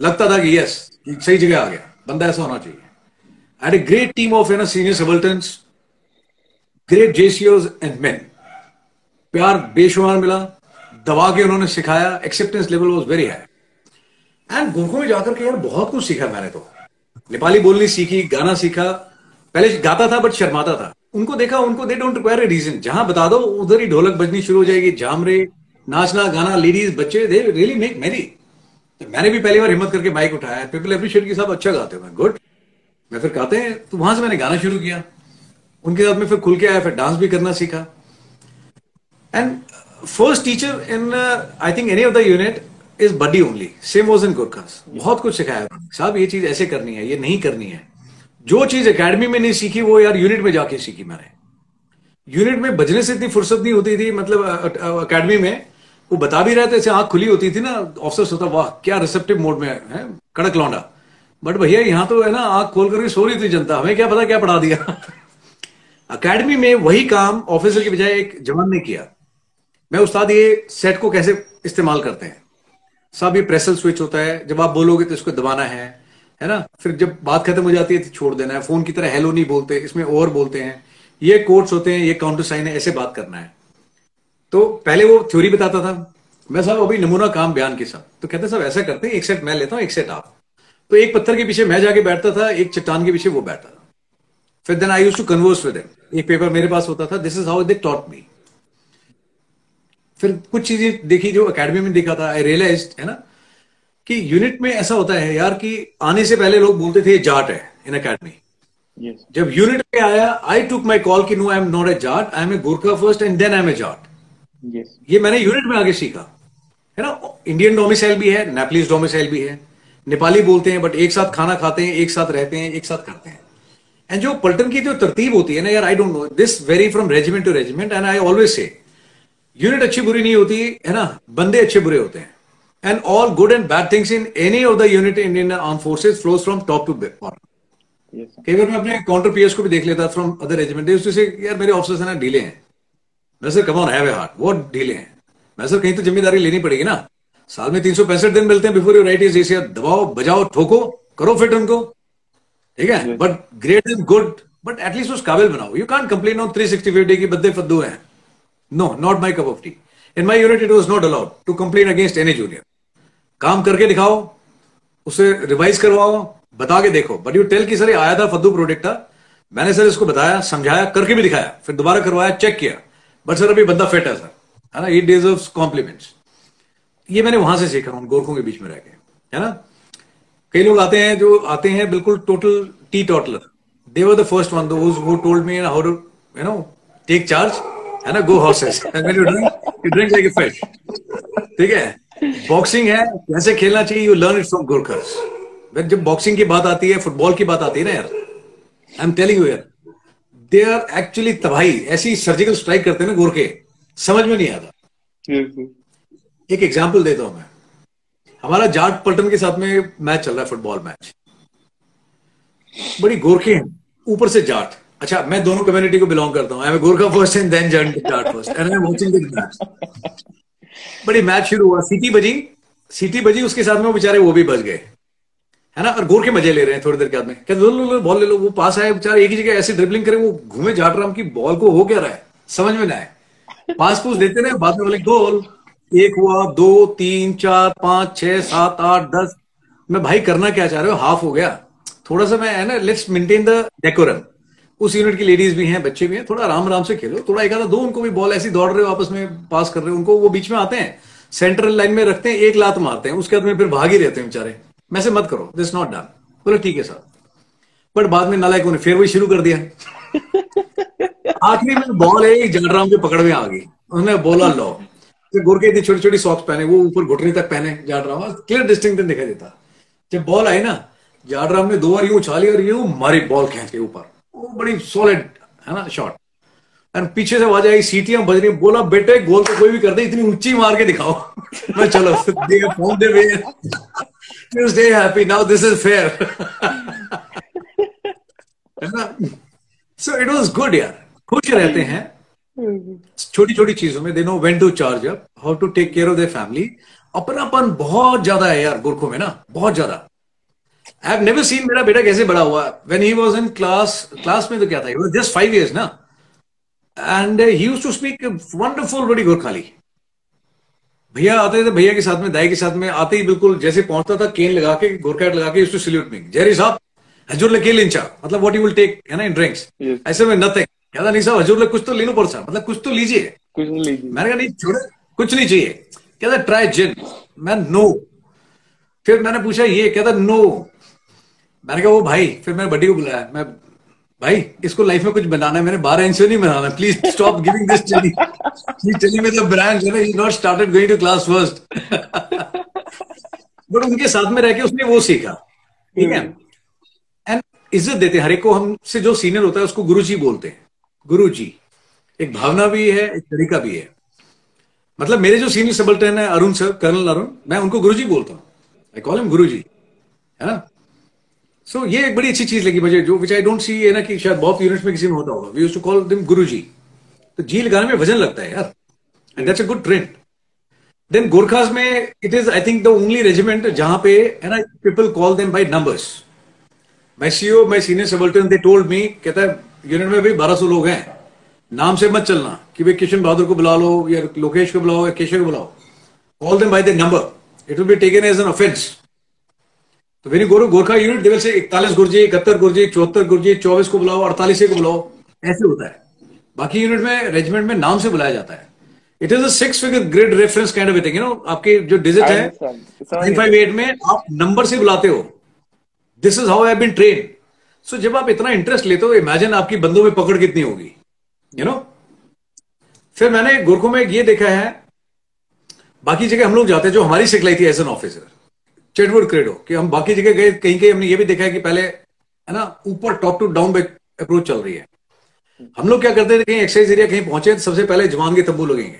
लगता था कि यस सही जगह आ गया। बंदा ऐसा होना चाहिए। Had a great team of you know, senior subalterns, great JCOs and प्यार बेशुमार मिला। दबा के उन्होंने सिखाया। Acceptance level was very high and गुरखों में जाकर के यार बहुत कुछ सीखा मैंने तो। नेपाली बोलनी सीखी गाना सीखा। पहले गाता था बट शर्माता था। उनको देखा उनको they don't require a reason जहाँ बता दो उधर ही ढोलक बजनी शुरू हो जाएगी। झामरे नाचना, गाना लेडीज़ बच्चे दे रियली मेक मेरी तो मैंने भी पहली बार हिम्मत करके बाइक उठाया पीपल अप्रिशिएट की साहब अच्छा गाते हो। मैं गुड मैं फिर गाते हैं तो वहाँ से मैंने गाना शुरू किया। उनके साथ में फिर खुल के आया, फिर डांस भी करना सीखा। And first teacher in I think any of the unit is buddy only same was in Gurkhas बहुत कुछ सिखाया। साहब, ये चीज़ ऐसे करनी है, ये नहीं करनी है। जो चीज़ एकेडमी में नहीं सीखी, वो यार यूनिट में जाके सीखी मैंने। यूनिट में बजने से इतनी फुर्सत नहीं होती थी मतलब अकेडमी में। वो बता भी रहे थे, ऐसे आँख खुली होती थी ना ऑफिसर होता वाह, क्या रिसेप्टिव मोड में है कड़क लौंडा. बट भैया, यहाँ तो है ना, आँख खोल करके सो रही थी जनता, हमें क्या पता क्या पढ़ा दिया। अकेडमी में वही काम ऑफिसर की बजाय एक जवान ने किया। मैं उस्ताद, ये सेट को कैसे इस्तेमाल करते हैं? साहब, ये प्रेसल स्विच होता है, जब आप बोलोगे तो इसको दबाना है है ना? फिर जब बात खत्म हो जाती है तो छोड़ देना है, फ़ोन की तरह हेलो नहीं बोलते, इसमें ओवर बोलते हैं। ये कोड्स होते हैं, ये काउंटर साइन है, ऐसे बात करना है। तो पहले वो थ्योरी बताता था। मैं साहब अभी नमूना काम बयान के साथ। तो कहते साहब ऐसा करते हैं एक सेट मैं लेता हूँ एक सेट आप। तो एक पत्थर के पीछे मैं जाके बैठता था एक चट्टान के पीछे वो बैठता था। फिर then I use to converse with एक पेपर मेरे पास होता था this is how they taught me फिर कुछ चीज़ें देखी जो अकेडमी में देखा था। आई रियलाइज़ है ना कि यूनिट में ऐसा होता है यार कि आने से पहले लोग बोलते थे जाट है इन Yes. जब यूनिट पे आया आई टुक माई कॉल कि no I am not a Jat I am a Gurkha first and then I am a Jat. Yes. ये मैंने यूनिट में आगे सीखा। है ना? इंडियन डोमिसाइल भी है नेपलीज डोमिसाइल भी है। नेपाली बोलते हैं बट एक साथ खाना खाते हैं एक साथ रहते हैं एक साथ करते हैं। एंड जो पलटन की जो तरतीब होती है ना यार I don't know this very from regiment to regiment and I always say unit अच्छी बुरी नहीं होती है ना? बंदे अच्छे बुरे होते हैं। And all good and bad things in any of the unit Indian arm forces flows from top to bottom कई बार मैं अपने काउंटर पीएस को भी देख लेता फ्रॉम अदर रेजिमेंट से यार मेरे ऑफिसर्स है ना ढीले हैं। मैं sir come on have a heart वो ढीले हैं मैं सर कहीं तो ज़िम्मेदारी लेनी पड़ेगी ना साल में तीन सौ पैंसठ दिन मिलते हैं बिफोर यू राइट इज़ दबाओ बजाओ ठोको करो फिट उनको ठीक है but great is good but at least उस काबिल बनाओ you can complain on three sixty five day की बद्दे फद्दू हैं no not my cup of tea in my unit it was not allowed to complain against any junior काम करके दिखाओ उसे रिवाइज करवाओ बता के देखो बट यू टेल की सर आया था फद्दू प्रोडक्ट था मैंने सर इसको बताया समझाया करके भी दिखाया फिर दोबारा करवाया चेक किया बट सर अभी बंदा फिट है सर है ना? इट डिजर्व कॉम्प्लीमेंट्स ये मैंने वहाँ से सीखा, उन गोरखों के बीच में रह के। है ना? कई लोग आते हैं जो, आते हैं बिल्कुल total teetotaller they were the first one who told me how to you know take charge है ना? Go horses drink like fish ठीक है? बॉक्सिंग है, कैसे खेलना चाहिए? You learn it from Gorkhas जब बॉक्सिंग की बात आती है फुटबॉल की बात आती है ना यार? आई एम टेलिंग यू यार दे आर एक्चुअली तबाही ऐसी सर्जिकल स्ट्राइक करते हैं ना गोरखे समझ में नहीं आता। एक एग्ज़ाम्पल देता हूँ मैं। हमारा जाट पल्टन के साथ में मैच चल रहा है फुटबॉल मैच बड़ी गोरखे हैं। ऊपर से जाट। अच्छा मैं दोनों कम्युनिटी को बिलोंग करता हूँ। I am Gorkha first and then Jat first and I am watching the match बड़ी मैच शुरू हुआ। सीटी बजी। सीटी बजी उसके साथ में वो बेचारे वो भी बच गए। है ना? और गोर के मज़े ले रहे हैं थोड़ी देर के बाद में। कहते लो लो लो बॉल ले लो, वो पास आए बेचारे, एक ही जगह ऐसे ड्रिबलिंग करे, वो घूमे जाटराम की बॉल को हो क्या रहा है? समझ में ना आए। पास पूस देते रहे बाद में बोले, गोल, एक हुआ, दो, तीन, चार, पाँच, छह, सात, आठ, दस। मैं, भाई, करना क्या चाह रहे हो? हाफ़ हो गया। थोड़ा सा मैं, है ना लेट्स मेंटेन द डेकोरम उस यूनिट की लेडीज़ भी हैं, बच्चे भी हैं, थोड़ा आराम आराम से खेलो। थोड़ा एक आधा, दो उनको भी बॉल ऐसी दौड़ रहे हो, आपस में पास कर रहे हो, उनको वो बीच में आते हैं। सेंट्रल लाइन में रखते हैं, एक लात मारते हैं, उसके बाद में फिर भाग ही रहते हैं बेचारे। मैं से मत करो दिस नॉट डन बोले ठीक है सर। बट बाद में नालायक उन्हें फिर वही शुरू कर दिया। आखिरी में बॉल है जगराम के पकड़ में आ गई। उन्होंने बोला लो। तो गोर के इतनी छोटी छोटी सॉक्स पहने वो ऊपर घुटने तक पहने जाडराम क्लियर डिस्टिंक्ट दिखाई देता। जब बॉल आई ना जाडराम ने दो बार यूँ उछाली और यूँ मारी बॉल खींच के ऊपर। वो बड़ी सॉलिड है ना शॉट एंड पीछे से आवाज़ आई सीटियाँ बज रही बोला बेटे गोल तो कोई भी कर दे इतनी ऊँची मार के दिखाओ। मैं चलो they now this is fair है ना? सो इट वाज गुड यार खुश रहते हैं। छोटी छोटी चीज़ों में they know when to charge up how to take care of their family अपनापन बहुत ज़्यादा है यार गोरखों में ना। बहुत ज़्यादा। आई हैव नेवर सीन मेरा बेटा कैसे बड़ा हुआ। When he was in class class में तो क्या था? He was just five years ना? And he used to speak wonderful बड़ी गोरखाली भैया आते थे भैया के साथ में दाई के साथ में आते ही बिल्कुल जैसे पहुँचता था केन लगा के गोरखा लगा के टू सल्यूट मी। जेरी साहब हजूर ले के लिंचा मतलब व्हाट यू विल टेक है ना इन ड्रिंक्स ऐसे में नथिंग कहता नहीं साहब हजूर ले कुछ तो लेना पड़ता। मतलब कुछ तो लीजिए। कुछ नहीं लीजिए। मैंने कहा नहीं छोड़े कुछ नहीं चाहिए। कहता ट्राई जिन मैं नो फिर मैंने पूछा ये? कहता नो मैंने कहा वो भाई। फिर मैंने बड्डी को बुलाया। मैं भाई इसको लाइफ में कुछ बनाना है मैंने बारह इंच नहीं बनाना प्लीज़ स्टॉप गिविंग दिस चली चली मतलब ब्रांड है ना he not started going to class first but उनके साथ में रह के उसने वो सीखा। ठीक है? एंड इज़्ज़त देते हर एक को हमसे जो सीनियर होता है उसको गुरु जी बोलते हैं। गुरु जी एक भावना भी है एक तरीका भी है। मतलब मेरे जो सीनियर सबल्टन है अरुण सर कर्नल अरुण मैं उनको गुरु जी बोलता हूँ। आई कॉल हिम गुरु जी है ना? सो so, ये एक बड़ी अच्छी चीज़ लगी मुझे जो विच आई डोंट सी है ना कि शायद बहुत यूनिट्स में किसी में होता होगा। वी यूज़ टू कॉल दिम गुरु जी तो जी लगाने में वज़न लगता है यार। And that's a good trend then Gorkhas में it is I think the only regiment जहाँ पे है ना people call them by numbers my CEO my senior subaltern they told me कहता है यूनिट में भी 1200 लोग हैं। नाम से मत चलना कि भाई किशन बहादुर को बुला लो या लोकेश को बुलाओ या केशव को बुलाओ। Call them by the number it will be taken as an offence तो वेरी गोरु गोरखा यूनिट देवल से इकतालीस गुरजी इकहत्तर गुरजी चौहत्तर गुरजी चौबीस को बुलाओ अड़तालीस को बुलाओ। ऐसे होता है। बाकी यूनिट में रेजिमेंट में नाम से बुलाया जाता है। It is six figure grade reference kind of you know आपके जो डिजिट है नाइन फाइव एट में आप नंबर से बुलाते हो। This is how I been train so जब आप इतना इंटरेस्ट लेते हो इमेजिन आपकी बंदों में पकड़ कितनी होगी यू नो फिर मैंने गोरखों में ये देखा है बाकी जगह हम लोग जाते हैं जो हमारी सिखलाई थी as an officer Chetwode credo कि हम बाकी जगह गए कहीं कहीं हमने ये भी देखा है कि पहले है ना ऊपर टॉप टू डाउन पे अप्रोच चल रही है। हम लोग क्या करते थे कहीं एक्सरसाइज एरिया कहीं पहुँचे तो सबसे पहले जवान के तंबू लगेंगे।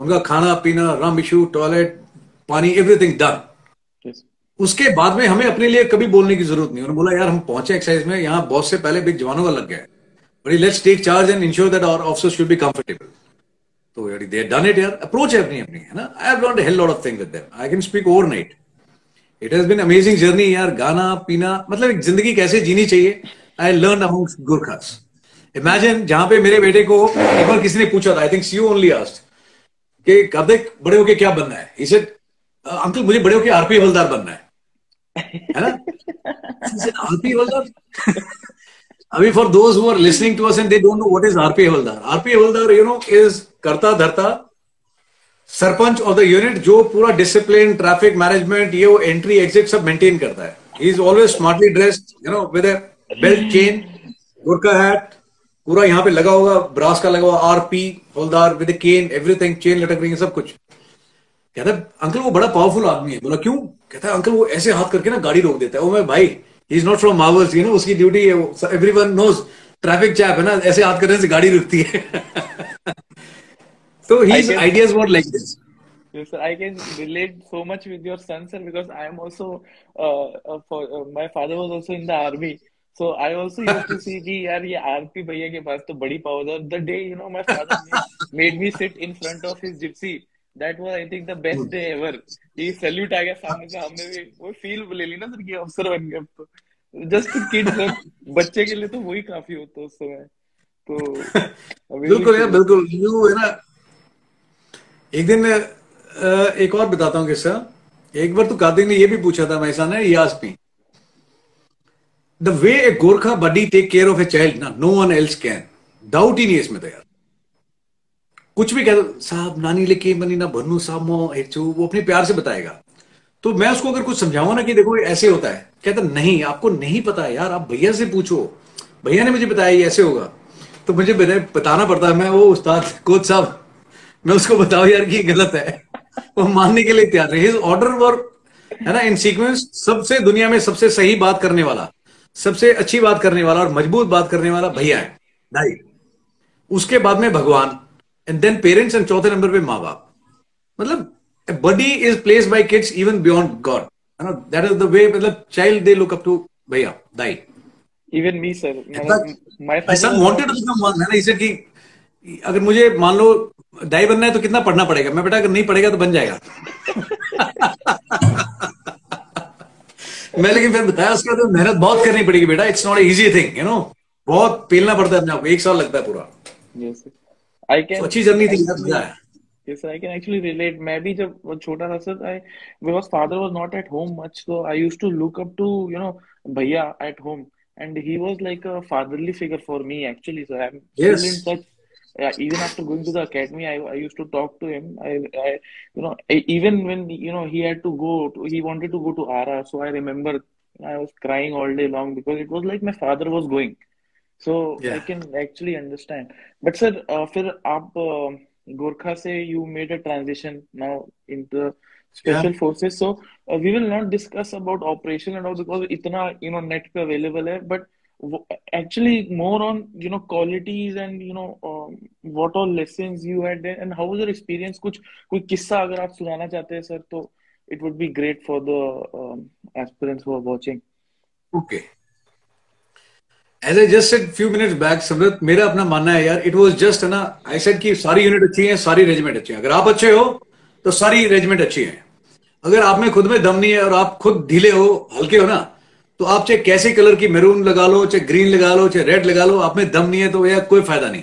उनका खाना पीना रम इशू टॉयलेट पानी एवरीथिंग डन उसके बाद में हमें अपने लिए कभी बोलने की ज़रूरत नहीं। उन्होंने बोला यार हम पहुँचे एक्सरसाइज में यहाँ बॉस से पहले भी जवानों का लग गया but let's take charge and ensure that our officer should be comfortable तो यार दे डन इट यार। अप्रोच है अपनी अपनी है ना? I have learned hell lot of thing with them I can speak overnight it has been amazing journey यार गाना पीना मतलब एक ज़िंदगी कैसे जीनी चाहिए I learn among Gurkhas imagine जहाँ पे मेरे बेटे को एक बार किसी ने पूछा था I think you only asked कि तक बड़े होके क्या बनना है इसे अंकल मुझे बड़े होके आरपी हवलदार बनना है है ना आरपी हवलदार अभी for those who listening to us and they don't know what is RP havildar RP havildar you know is करता धरता सरपंच ऑफ़ द यूनिट जो पूरा डिसिप्लिन ट्रैफ़िक मैनेजमेंट ये वो एंट्री एग्जिट सब मेंटेन करता है। He is always smartly dressed you know with belt chain Gurkha hat पूरा यहाँ पे लगा होगा ब्रास का लगा हुआ RP havildar with cane everything chain लटक रही है सब कुछ। कहता है, अंकल, वो बड़ा पावरफुल आदमी है। बोला, क्यों? कहता है, अंकल, वो ऐसे हाथ करके ना गाड़ी रोक देता है। वो मैं भाई he is not from Marvels you know उसकी ड्यूटी है एवरीवन नोज़ ट्रैफ़िक चैप है ना, ऐसे हाथ करने से गाड़ी रुकती है। so his can, ideas were like this Yes, sir. I can relate so much with your son, sir, because I am also. Uh, uh, for uh, my father was also in the army, so I also used to see कि यार ये RP भैया के पास तो बड़ी power है. The day you know my father made, me sit in front of his gypsy, that was I think the best day ever. ये salute आ गया सामने से हमने भी वो फील ले ली ना सर कि अफसर बन गए अब तो जस्ट किड सर बच्चे के लिए तो वही काफ़ी होता है उस समय तो बिल्कुल यार बिल्कुल यू है ना एक दिन एक और बताता हूँ किस्सा। एक बार तो कार्तिक ने ये भी पूछा था मैं ने ये आज me the way a Gorkha buddy take care of a child ना no one else can doubt ही नहीं इसमें तो यार। कुछ भी कह दो, साहब, नानी लेके मनी ना, भन्नू साहब, मो हेचू वो अपने प्यार से बताएगा। तो मैं उसको अगर कुछ समझाऊँगा ना कि देखो ऐसे होता है, कहता, नहीं, आपको नहीं पता यार, आप भैया से पूछो। भैया ने मुझे बताया, ये ऐसे होगा। तो मुझे बताना पड़ता है, मैं वो उस्ताद कोच साहब मैं उसको बताऊ यार कि गलत है। वो मानने के लिए तैयार है। ऑर्डर वर है ना इन सीक्वेंस सबसे दुनिया में सबसे सही बात करने वाला सबसे अच्छी बात करने वाला और मज़बूत बात करने वाला भैया है भाई उसके बाद में भगवान एंड देन पेरेंट्स एंड चौथे नंबर पे माँ बाप मतलब buddy is place by kids even beyond God है ना? दैट इज़ द वे मतलब child they look up to भैया दाई even me sir my son wanted to become one है ना? इसे कि अगर मुझे मान लो दाई बनना है तो कितना पढ़ना पड़ेगा मैं बेटा अगर नहीं पढ़ेगा तो बन जाएगा मैं लेकिन फिर बताया उसके बाद मेहनत बहुत करनी पड़ेगी बेटा it's not easy thing you know बहुत पेलना पड़ता है अपने आपको एक साल लगता है पूरा yes, can, तो अच्छी जर्नी थी Yes, I can actually relate. मैं भी जब छोटा था sir, I because father was not at home much, so I used to look up to you know भैया at home, and he was like a fatherly figure for me actually. So I'm yes. still in touch even after going to the academy, I, I used to talk to him. I, I, you know, I, even when you know he had to go, to, he wanted to go to Ara. So I remember I was crying all day long because it was like my father was going. So yeah. I can actually understand. But sir, uh, फिर आप uh, Gorkha से you made a transition now into special yeah. forces. So uh, we will not discuss about operation and all because इतना you know net पे available है. But actually more on you know qualities and you know um, what all lessons you had there and how was your experience कुछ कोई किस्सा अगर आप सुनाना चाहते हैं सर तो it would be great for the um, aspirants who are watching okay as i just said few minutes back Samrut मेरा अपना मानना है यार it was just है ना I said कि सारी यूनिट अच्छी है सारी रेजिमेंट अच्छी है अगर आप अच्छे हो तो सारी रेजिमेंट अच्छी है अगर आप में खुद में दम नहीं है और आप खुद ढीले हो हल्के हो ना तो आप चाहे कैसे कलर की मेरून लगा लो चाहे ग्रीन लगा लो चाहे रेड लगा लो आप में दम नहीं है तो यार कोई फ़ायदा नहीं।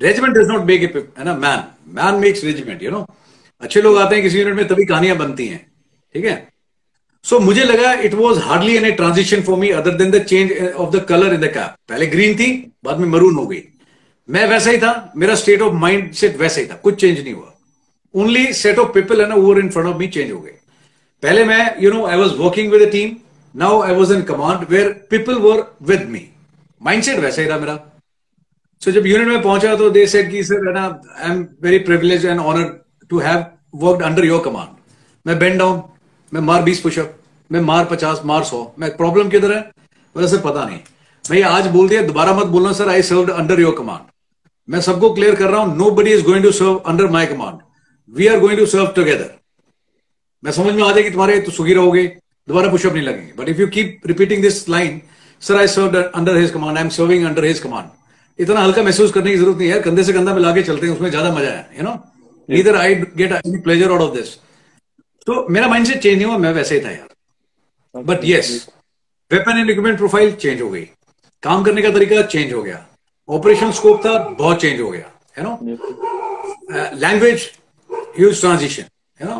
रेजिमेंट डज नॉट मेक है ना? Man man makes regiment you know अच्छे लोग आते हैं किसी यूनिट में तभी कहानियाँ बनती हैं। ठीक है? सो so, मुझे लगा it was hardly an a transition for me other than the change of the colour in the cap पहले ग्रीन थी बाद में मरून हो गई। मैं वैसा ही था मेरा स्टेट ऑफ़ माइंड सेट वैसा ही था कुछ चेंज नहीं हुआ। ओनली सेट ऑफ़ पीपल है ना over in front of me change हो गए। पहले मैं you know I was working with team now I was in command where people were with me mindset वैसा ही रहा मेरा। सो so, जब यूनिट में पहुँचा तो दे सेड कि सर ना I am very privilege and honour to have worked under your command मैं बेंड डाउन मैं मार बीस पुशअप मैं मार पचास मार सौ मैं प्रॉब्लम किधर है? वैसे पता नहीं। मैं आज बोल दिया दोबारा मत बोलना sir I serve under your command मैं सबको क्लियर कर रहा हूँ nobody is going to serve under my command we are going to serve together मैं समझ में आ जाएगी तुम्हारे तो सुखी रहोगे दोबारा पुशअप नहीं लगेंगे। But if you keep repeating this line sir I serve under his command I am serving under his command इतना हल्का महसूस करने की ज़रूरत नहीं है कंधे से कंधा मिला के चलते हैं उसमें ज़्यादा मज़ा है you know neither I get any pleasure out of this तो मेरा माइंडसेट चेंज नहीं हुआ मैं वैसे ही था यार। But yes weapon and equipment profile change हो गई। काम करने का तरीका चेंज हो गया। ऑपरेशन स्कोप था बहुत चेंज हो गया है नो लैंग्वेज ह्यूज ट्रांजिशन है नो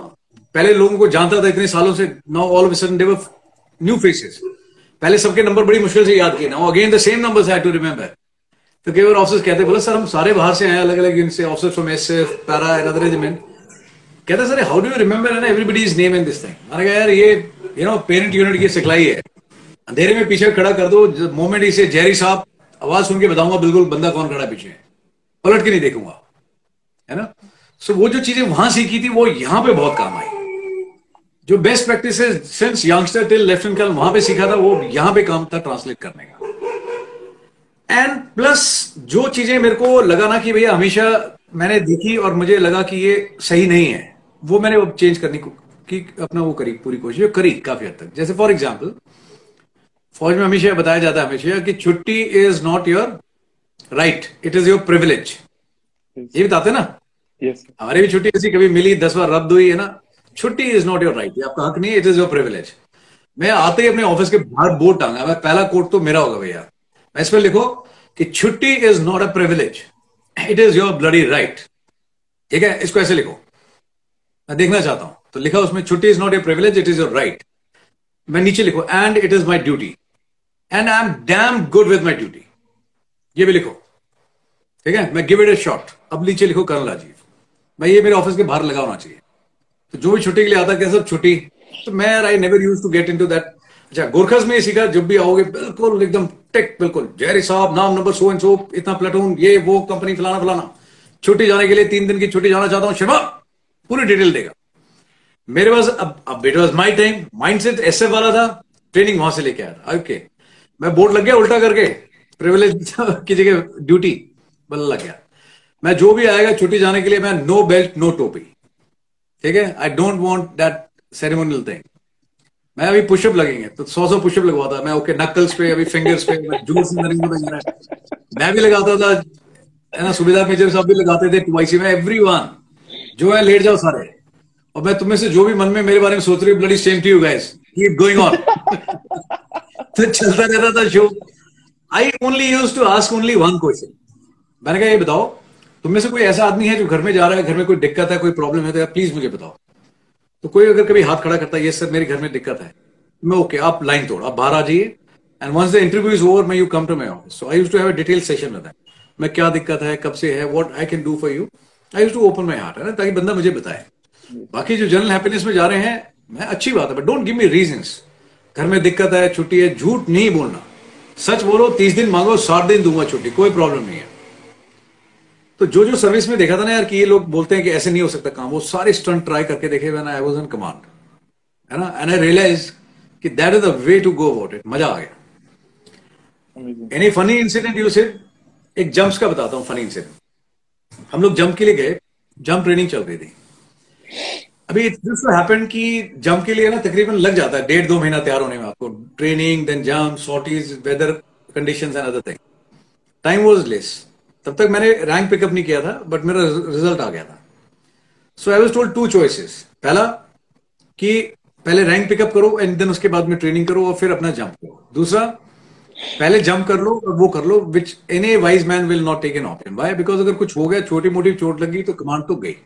पहले लोगों को जानता था इतने सालों से now all of sudden there were new faces पहले सबके नंबर बड़ी मुश्किल से याद किए। Now again the same numbers I to remember तो कई बार ऑफिसर्स कहते बोला सर हम सारे बाहर से आए अलग अलग इनसे officers from S F para and other regiment कहते sir how do you remember and everybody is name in this thing मैंने कहा यार ये यू नो पेरेंट यूनिट की सिखलाई है। अंधेरे में पीछे खड़ा कर दो मोमेंट इसे जेरी साहब आवाज़ सुन के बताऊँगा बिल्कुल बंदा कौन खड़ा पीछे। पलट के नहीं देखूँगा। है ना? सो so, वो जो चीज़ें वहाँ सीखी थी वो यहाँ पे बहुत काम आई। जो best practice since youngster till lieutenant colonel वहाँ पे सीखा था वो यहाँ पे काम था ट्रांसलेट करने का। एंड प्लस जो चीज़ें मेरे को लगा ना कि भैया हमेशा मैंने देखी और मुझे लगा कि ये सही नहीं है वो मैंने चेंज करने की अपना वो करी पूरी कोशिश करी काफ़ी हद तक। जैसे फॉर एग्ज़ाम्पल फौज में हमेशा बताया जाता है हमेशा कि छुट्टी is not your right it is your privilege ये बताते ना? yes. हमारी भी छुट्टी ऐसी कभी मिली दस बार रद्द हुई है ना? छुट्टी इज़ नॉट योर राइट आपका हक नहीं इट इज़ योर प्रिविलेज मैं आते ही अपने ऑफ़िस के बाहर बोर्ड टांगा, मैं पहला कोर्ट तो मेरा होगा भैया। मैं इस पर लिखो कि छुट्टी is not a privilege it is your bloody right ठीक है? इसको ऐसे लिखो। मैं देखना चाहता हूँ। तो लिखा उसमें, छुट्टी is not a privilege it is your right मैं नीचे लिखो and it is my duty and I am damn good with my duty ये भी लिखो। ठीक है? मैं गिव इट ए शॉट अब नीचे लिखो कर्नल राजीव। मैं ये मेरे ऑफ़िस के बाहर लगा होना चाहिए। तो जो भी छुट्टी के लिए आता क्या सब छुट्टी? तो मैं I never use to get into that अच्छा गोरखस में सीखा, जब भी आओगे, बिल्कुल एकदम टेक, बिल्कुल। जयरी साहब, नाम नंबर सो एंड सो इतना प्लेटून ये, वो कंपनी फलाना फलाना। छुट्टी जाने के लिए तीन दिन की छुट्टी जाना चाहता हूँ, शिवा, पूरी डिटेल देगा। मेरे पास, अब अब it was my time mindset S वाला था ट्रेनिंग वहाँ से लेके आया ओके मैं बोर्ड लग गया उल्टा करके प्रिविलेज की जगह ड्यूटी बल लग गया। मैं जो भी आएगा, छुट्टी जाने के लिए मैं नो बेल्ट नो टोपी। ठीक है? I don't want that ceremonial thing मैं अभी पुशअप लगेंगे तो सौ सौ पुशअप लगवाता मैं ओके नकल्स पे, अभी फिंगर्स पे जूस मैं भी लगाता था, है ना? सुविधा मेजर सब भी लगाते थे टू में एवरी वन जो है, लेट जाओ सारे। और मैं तुम्हें से जो भी मन में मेरे बारे में सोच रही bloody same to you guys keep going on तो चलता रहता था so I only use to ask only one question मैंने कहा, ये बताओ तुम में से कोई ऐसा आदमी है जो घर में जा रहा है, घर में कोई दिक्कत है, कोई प्रॉब्लम है तो यार प्लीज़ मुझे बताओ। तो कोई अगर कभी हाथ खड़ा करता है ये सर मेरे घर में दिक्कत है। मैं ओके आप लाइन तोड़, आप बाहर आ जाइए। And once the interview is over मैं you come to my office so I use to have detail session with मैं, क्या दिक्कत है, कब से है what I can do for you I use to open my heart है ना, ताकि बंदा मुझे बताए। बाकी जो जनरल हैप्पीनेस में जा रहे हैं, मैं, अच्छी बात है but don't give me reasons घर में दिक्कत है, छुट्टी है, झूठ नहीं बोलना। सच बोलो, तीस दिन मांगो सात दिन दूँगा छुट्टी, कोई प्रॉब्लम नहीं है। तो जो जो सर्विस में देखा था ना यार कि ये लोग बोलते हैं कि ऐसे नहीं हो सकता काम वो सारे स्टंट ट्राई करके देखे मैंने आई वॉज़ इन कमांड है ना? एंड आई रियलाइज़ कि that is the way to go about it मज़ा आ गया। एनी फनी इंसिडेंट यू से एक जंप्स का बताता हूँ फनी इंसिडेंट हम लोग जंप के लिए गए जंप ट्रेनिंग चल रही थी। अभी दिस हैपन कि जंप के लिए ना तकरीबन लग जाता है डेढ़ दो महीना तैयार होने में आपको। Training then jump sorties weather conditions and other thing time was less तब तक मैंने रैंक पिकअप नहीं किया था बट मेरा रिज़ल्ट आ गया था। So I was told two choices पहला, कि पहले रैंक पिकअप करो एंड देन उसके बाद में ट्रेनिंग करो और फिर अपना जंप करो। दूसरा, पहले जंप कर लो और वो कर लो which any wise man will not take an option why because अगर कुछ हो गया छोटी मोटी चोट लगी तो कमांड तो गई।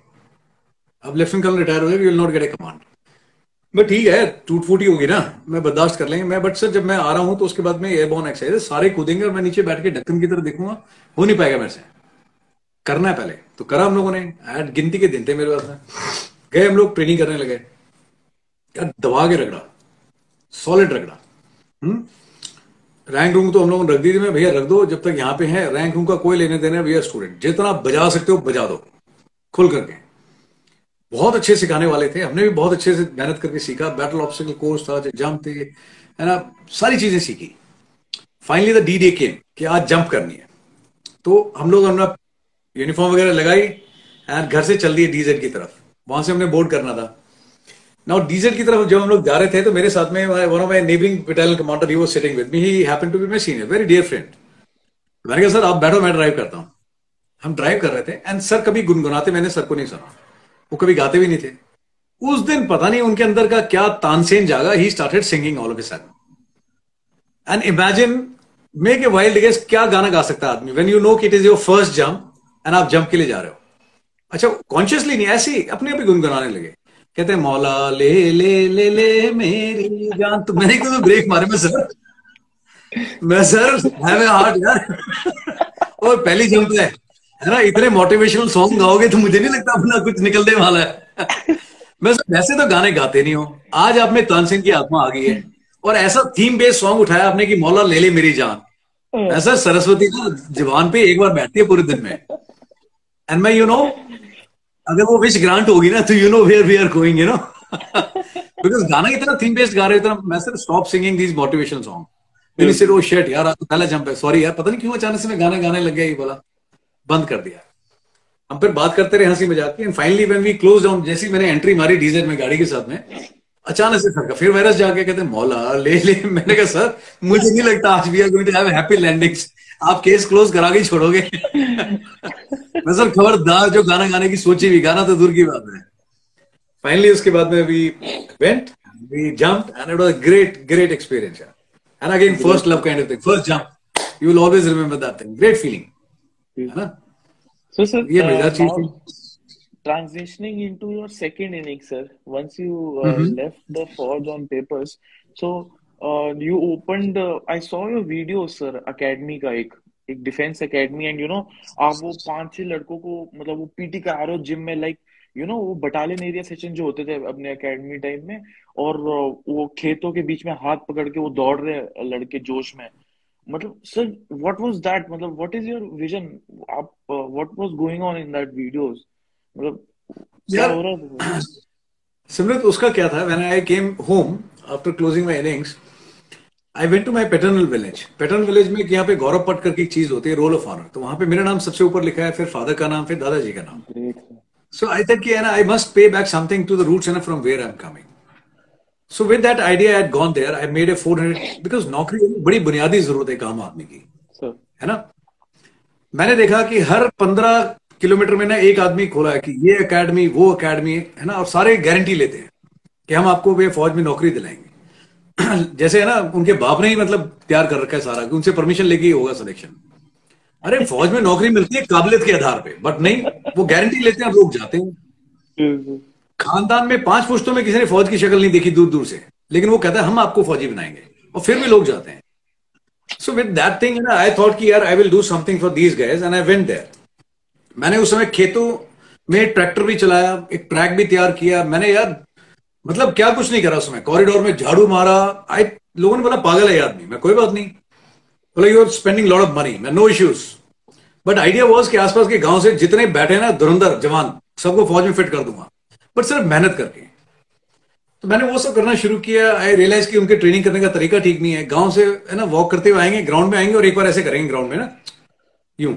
अब लेफ्टिनेंट कर्नल रिटायर हो गए will not get a command but ठीक है टूट फूटी होगी ना। मैं बर्दाश्त कर लेंगे। मैं बट सर जब मैं आ रहा हूँ तो उसके बाद में एयरबॉर्न एक्सरसाइज सारे कूदेंगे और मैं नीचे बैठ के ढक्कन की तरफ़ देखूँगा। हो नहीं पाएगा मेरे से। करना है पहले। तो करा हम लोगों ने। एड गिनती के दिन थे मेरे पास में। गए हम लोग ट्रेनिंग करने लगे। यार, दबा के रगड़ा। सॉलिड रगड़ा। हम्म? रैंक रूम तो हम लोगों ने रख दी थी। मैं, भैया, रख दो। जब तक यहाँ पे है रैंक रूम का कोई लेने देने भैया स्टूडेंट जितना बजा सकते हो, बजा दो। खुल करके। बहुत अच्छे सिखाने वाले थे। हमने भी बहुत अच्छे से मेहनत करके सीखा। बैटल ऑब्स्टिकल कोर्स था जंप थे, है ना? सारी चीज़ें सीखी। Finally the D day came कि आज जंप करनी है। तो हम लोग अपना यूनिफॉर्म वगैरह लगाई एंड घर से चल दिए डीजेड की तरफ़। वहाँ से हमने बोर्ड करना था। नाउ डीजेड की तरफ़ जब हम लोग जा रहे थे तो मेरे साथ में one of my neighbouring battalion commander he was sitting with me he happened to be my senior very dear friend मैंने कहा, सर, आप बैठो, मैं ड्राइव करता हूँ। हम ड्राइव कर रहे थे एंड सर कभी गुनगुनाते, मैंने सर को नहीं सुना। वो कभी गाते भी नहीं थे। उस दिन पता नहीं उनके अंदर का क्या तानसेन जागा he started singing all of a and imagine make a wild guess क्या गाना गा सकता है आदमी? वेन यू नो कि it is your first jump and आप जंप के लिए जा रहे हो। अच्छा कॉन्शियसली नहीं, ऐसे ही अपने आप ही गुनगुनाने लगे। कहते हैं, मौला, ले ले ले ले, मेरी जान। तो मैंने क्यों ब्रेक मारे? मैं सर मैं सर हैव ए हार्ट यार। और पहली जंप है। ना इतने मोटिवेशनल सॉन्ग गाओगे तो मुझे नहीं लगता अपना कुछ निकलने वाला है। मैं वैसे तो गाने गाते नहीं हूँ। आज आप में तानसेन की आत्मा आ गई है। और ऐसा थीम बेस्ड सॉन्ग उठाया आपने कि मौला ले ले मेरी जान। ऐसा सरस्वती ना जवान पे एक बार बैठती है पूरे दिन में। एंड मैं यू नो अगर वो विश ग्रांट होगी ना तो you know where we are going you know because गाना इतना थीम बेस्ड गा रहे इतना मैं सिर्फ़ stop singing these motivational song मैंने सिर्फ़ वो शेट यार तो पहला जंप है। सॉरी यार पता नहीं क्यों अचानक से मैं गाना गाने लग गया ये बोला बंद कर दिया। हम फिर बात करते रहे हँसी मज़ाक की and finally when we close down जैसी मैंने एंट्री मारी डीजल में गाड़ी के साथ में, अचानक से सर का फिर वायरस जाके कहते मौला, ले ले। मैंने कहा, सर, मुझे नहीं लगता आज we are going have happy landings आप केस क्लोज करा के छोड़ोगे। मैं सर खबरदार जो गाना गाने की सोची भी गाना तो दूर की बात है। फाइनली उसके बाद में we went we jump and it was great great experience and again first love kind of thing first jump you will always remember that thing great feeling है ना So, sir, ये मज़ेदार चीज़ transitioning into your second inning, sir, once you uh, hmm left the Forge on papers, so uh, you opened, uh, I saw your video, sir, academy का एक एक defence academy and you know आप वो पाँच छह लड़कों को मतलब वो पीटी करा रहे हो जिम में लाइक यू नो वो बटालियन एरिया सेशन जो होते थे अपने एकेडमी टाइम में और uh, वो खेतों के बीच में हाथ पकड़ के वो दौड़ रहे लड़के जोश में। मतलब सर व्हाट वाज दैट मतलब व्हाट इज़ योर विजन आप what was going on in that videos मतलब क्या हो रहा था सिमरत उसका क्या था? When I came home after closing my innings I went to my paternal village paternal village में यहाँ पे गौरव पट करके एक चीज़ होती है रोल ऑफ़ ऑनर तो वहाँ पे मेरा नाम सबसे ऊपर लिखा है फिर फादर का नाम फिर दादाजी का नाम. So I think I must pay back something to the roots and from where I am coming so with that idea I gone there I made a 400 because नौकरी बड़ी बुनियादी ज़रूरत है काम आदमी की सर है ना? मैंने देखा कि हर पंद्रह किलोमीटर में ना एक आदमी खोला है कि ये एकेडमी वो एकेडमी है ना? और सारे गारंटी लेते हैं कि हम आपको वे फौज में नौकरी दिलाएँगे। जैसे है ना उनके बाप ने ही मतलब तैयार कर रखा है सारा कि उनसे परमिशन लेके ही होगा सिलेक्शन अरे फौज में नौकरी मिलती है काबिलियत के आधार पे बट नहीं वो गारंटी लेते हैं लोग जाते हैं। खानदान में पाँच पुश्तों में किसी ने फौज की शक्ल नहीं देखी दूर दूर से। लेकिन वो कहता है, हम आपको फौजी बनाएँगे। और फिर भी लोग जाते हैं। सो विद दैट थिंग ना आई थॉट कि यार I will do something for these guys and I went there मैंने उस समय खेतों में ट्रैक्टर भी चलाया, एक ट्रैक भी तैयार किया। मैंने यार मतलब क्या कुछ नहीं करा उस समय। कॉरिडोर में झाड़ू मारा। आई लोगों ने बोला, पागल है आदमी मैं कोई बात नहीं। बोला you are spending lot of money मैं no issues but idea was कि आसपास के गाँव से जितने बैठे ना, धुरंधर जवान, सबको फौज में फिट कर दूँगा। बट सिर्फ़ मेहनत करके। तो मैंने वो सब करना शुरू किया। आई रियलाइज़ कि उनके ट्रेनिंग करने का तरीका ठीक नहीं है। गाँव से है ना वॉक करते हुए आएँगे ग्राउंड में आएँगे और एक बार ऐसे करेंगे ग्राउंड में ना? यूँ।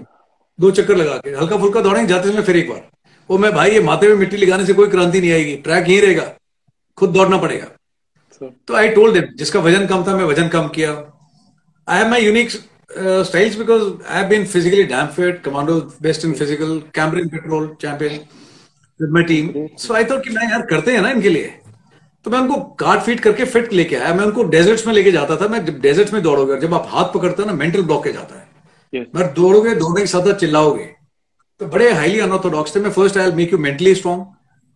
दो चक्कर लगा के। हल्का फुल्का दौड़ेंगे जाते समय फिर एक बार। वो मैं भाई ये माथे में मिट्टी लगाने से कोई क्रांति नहीं आएगी। ट्रैक यही रहेगा। खुद दौड़ना पड़ेगा। तो आई टोल्ड देम जिसका वज़न कम था मैं वज़न कम किया। I have my unique styles because I have been physically damn fit commando best in physical Cambrian patrol champion with my team so I thought कि मैं यार करते हैं ना इनके लिए। तो मैं उनको कार्ड फीट करके फिट लेके आया। मैं उनको डेजर्ट्स में लेके जाता था। मैं जब डेजर्ट्स में दौड़ोगे जब आप हाथ पकड़ते हो ना मेंटल ब्लॉकेज आता है। Yes. मैं दौड़ोगे दौड़ने के साथ चिल्लाओगे। तो बड़े हाईली अनऑर्थोडॉक्स थे। मैं first I make you mentally strong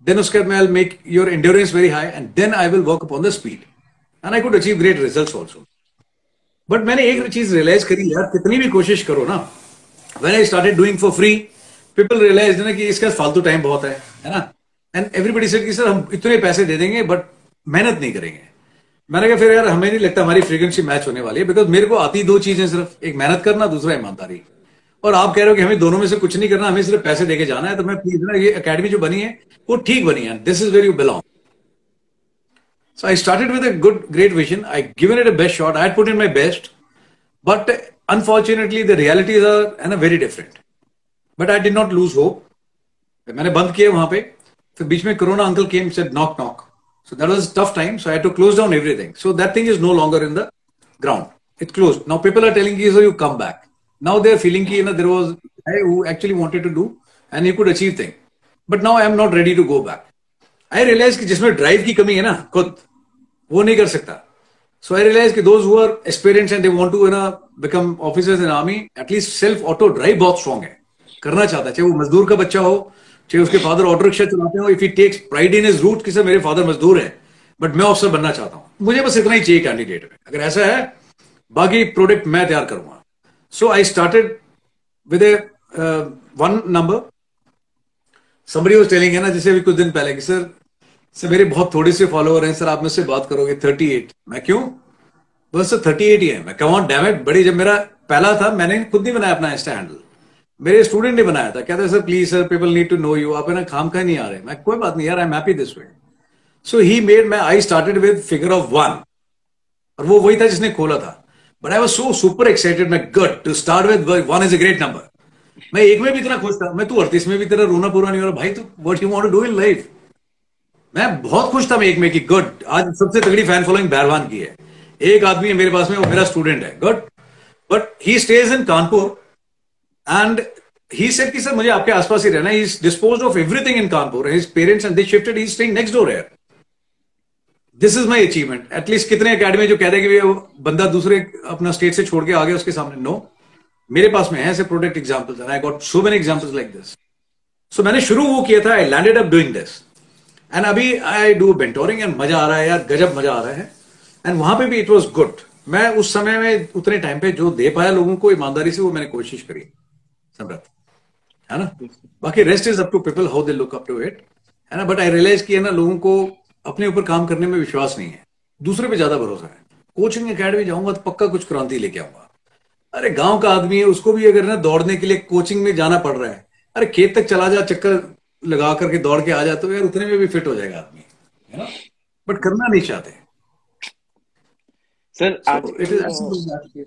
then उसके बाद मैं I make your endurance very high and then I will work upon the speed and I could achieve great result also but मैंने एक चीज़ realise करी यार कितनी भी कोशिश करो ना। When I started doing for free people realise ना कि इसका फालतू टाइम बहुत है है ना एंड एवरीबडी सेड कि सर हम इतने पैसे दे देंगे बट मेहनत नहीं करेंगे मैंने कहा फिर यार हमें नहीं लगता हमारी फ्रीक्वेंसी मैच होने वाली है बिकॉज़ मेरे को आती दो चीज़ें सिर्फ़ एक मेहनत करना दूसरा ईमानदारी और आप कह रहे हो कि हमें दोनों में से कुछ नहीं करना हमें सिर्फ़ पैसे देके जाना है तो मैं प्लीज़ ना ये अकेडमी जो बनी है वो ठीक बनी है this is where you belong So I started with a good, great vision. I given it a best shot. I had put in my best, but unfortunately the realities are and very different. But I did not lose hope. मैंने बंद किए वहाँ पे। फिर बीच में corona uncle came said knock knock so that was tough time so I had to close down everything so that thing is no longer in the ground it close now people are telling you you come back now they are feeling की ना there was I who actually wanted to do and he could achieve thing but now I am not ready to go back I realise कि जिसमें drive की कमी है ना, खुद, वो नहीं कर सकता। सो आई रियलाइज़ कि दोज हुआ experience and they want to ना become officers in army at least self auto drive बहुत स्ट्रॉन्ग है। करना चाहता है, चाहे वो मजदूर का बच्चा हो, चाहे उसके फादर ऑटो रिक्शा चलाते हो if he takes pride in his root कि सर मेरे फादर मजदूर है बट मैं ऑफिसर बनना चाहता हूँ। मुझे बस इतना ही चाहिए कैंडिडेट में। अगर ऐसा है, बाकी प्रोडक्ट मैं तैयार करूँगा। So I started with a one number somebody was telling है ना, जैसे अभी कुछ दिन पहले कि सर सर मेरे बहुत थोड़े से फॉलोअर हैं, सर आप मुझसे बात करोगे थर्टी एट मैं क्यों? बस सर थर्टी एट ही है। मैं कहूँ डैमेट बड़ी, जब मेरा पहला था, मैंने खुद नहीं बनाया अपना इंस्टा हैंडल मेरे स्टूडेंट ने बनाया था। कहते sir please sir people need to know you आप ना खाम खा नहीं आ रहे मैं, कोई बात नहीं यार I am happy this way so he made मैं I started with figure of one और वो वही था जिसने खोला था। But I was so super excited मैं good to start with one is a great number मैं एक में भी इतना खुश था। मैं तू अड़तीस में भी तेरा रोना पूरा नहीं हो रहा। भाई, तू what you want do in life मैं बहुत खुश था मैं एक में कि गुड आज सबसे तगड़ी फ़ैन फॉलोइंग बहरवान की है। एक आदमी है मेरे पास में, वो मेरा स्टूडेंट है। Good but he stays in Kanpur and he said कि सर, मुझे आपके आसपास ही रहना है। Is dispose of everything in Kanpur his parents and they shifted he staying next door here this is my achievement at least कितने academy जो कह रहे कि बंदा दूसरे अपना स्टेट से छोड़ के आ गया उसके सामने नो मेरे पास में है, ऐसे product examples I got so many examples like this so मैंने शुरू वो किया था I landed up doing this and अभी आई डू बेंटोरिंग एंड मज़ा आ रहा है यार, गजब मज़ा आ रहा है। एंड वहाँ पे भी इट वॉज़ गुड मैं उस समय में उतने टाइम पे जो दे पाया लोगों को, ईमानदारी से वो मैंने कोशिश करी। समृत है ना? बाकी rest is up to people how they look up to it है ना? बट आई रियलाइज़ किया ना लोगों को अपने ऊपर काम करने में विश्वास नहीं है। दूसरे पे ज़्यादा भरोसा है। कोचिंग अकेडमी जाऊँगा तो पक्का कुछ क्रांति लेके आऊँगा। अरे गाँव का आदमी है उसको भी अगर ना दौड़ने के लिए कोचिंग में जाना पड़ रहा है अरे खेत तक चला जा चक्कर लगा करके दौड़ के आ जाते हो यार उतने में भी फिट हो जाएगा आदमी है ना? बट करना नहीं चाहते। Sir, so actually, it is absolutely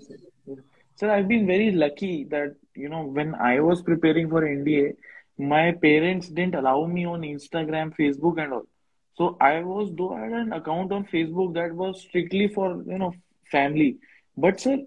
sir, I've been very lucky that you know when I was preparing for NDA, my parents didn't allow me on Instagram, Facebook, and all. So I was though I had an account on Facebook that was strictly for you know family. But sir,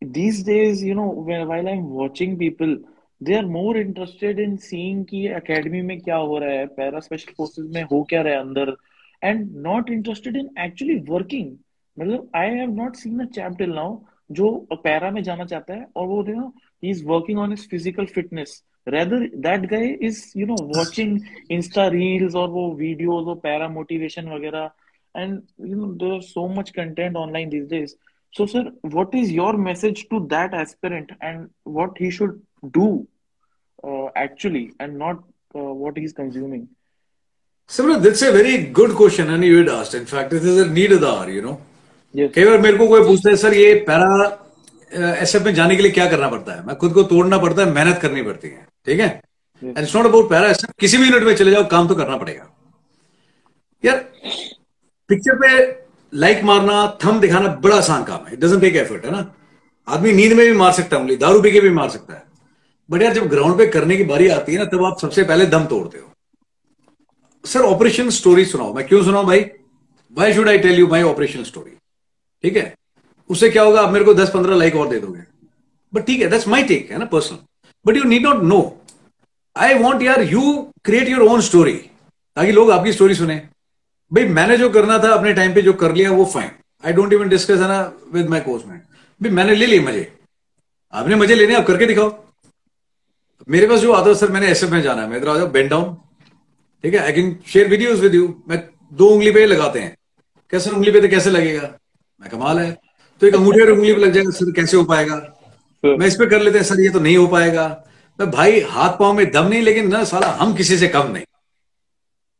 these days you know when, while I'm watching people, they are more interested in seeing कि academy में क्या हो रहा है, para special forces में हो क्या रहा है and not interested in actually working. मतलब I have not seen a chap till now जो पैरा में जाना चाहता है और वो you know He is working on his physical fitness rather that guy is you know watching insta reels और वो videos और पैरा motivation वगैरह and you know there's so much content online these days so sir what is your message to that aspirant and what he should do uh, actually and not uh, what he's consuming Simran, that's a very good question and you had asked. In fact, it is a need of the hour, you know. yes कई बार मेरे को कोई पूछता है sir ये para SF में जाने के लिए क्या करना पड़ता है? मैं खुद को तोड़ना पड़ता है मेहनत करनी पड़ती है ठीक है? And it's not about para SF किसी भी यूनिट में चले जाओ काम तो करना पड़ेगा। यार पिक्चर पे लाइक मारना थम दिखाना बड़ा आसान काम है। इट डजंट टेक एफर्ट है ना? आदमी नींद में भी मार सकता है उंगली दारू पी के भी मार सकता है। बट यार जब ग्राउंड पे करने की बारी आती है ना तब आप सबसे पहले दम तोड़ते हो। सर ऑपरेशन स्टोरी सुनाओ। मैं क्यों सुनाऊं भाई? Why should I tell you my operation story ठीक है? उससे क्या होगा? आप मेरे को 10 15 लाइक और दे दोगे। बट ठीक है दैट्स माई टेक है ना personal but you need not no I want यार you create your own story ताकि लोग आपकी स्टोरी सुने। भाई, मैंने जो करना था, अपने टाइम पे जो कर लिया, वो fine I don't even discuss है ना विद माई कोच मैन भाई, मैंने ले लिए मज़े। आपने मज़े लेने, आप करके दिखाओ। मेरे पास जो आता है सर, मैंने एसएफ में जाना है। मैं इधर आ जाओ बेंड डाउन ठीक है I can share videos with you मैं दो उंगली पे लगाते हैं। कैसे उंगली पे तो कैसे लगेगा? मैं कमाल है। तो एक अंगूठी और उंगली पे लग जाएगा सर कैसे हो पाएगा? मैं इस पे कर लेते हैं सर ये तो नहीं हो पाएगा। मैं भाई हाथ पाँव में दम नहीं लेकिन ना साला हम किसी से कम नहीं।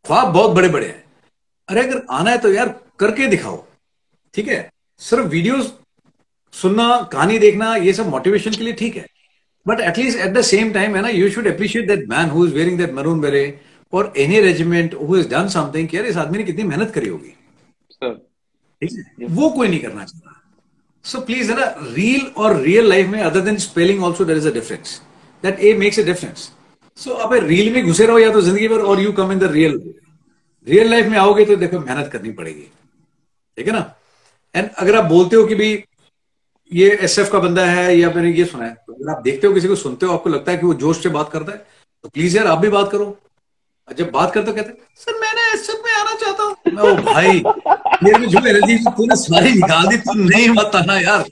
ख्वाब बहुत बड़े बड़े हैं। अरे अगर आना है तो यार करके दिखाओ। ठीक है? सिर्फ़ वीडियोस सुनना कहानी देखना ये सब मोटिवेशन के लिए ठीक है। But at least at the same time है you should appreciate that man who is wearing that maroon beret or any regiment who has done something. यार इस आदमी ने कितनी मेहनत करी होगी। ठीक है? वो कोई नहीं करना चाहता। सो प्लीज़ है ना रियल और रियल लाइफ में other than spelling also there is a difference that a makes a difference so आप रील में घुसे रहो या तो ज़िंदगी भर और you come in the real real life में आओगे तो देखो मेहनत करनी पड़ेगी। ठीक है ना? एंड अगर आप बोलते हो कि भाई ये एस का बंदा है या मैंने ये सुना है तो अगर आप देखते हो किसी को, सुनते हो, आपको लगता है कि वो जोश से बात करता है तो प्लीज़ यार आप भी बात करो। जब बात करते कहते सर मैंने एस में आना चाहता हूँ। ओ भाई मेरे में जो एनर्जी तूने सारी निकाल दी तू नहीं मत आना यार।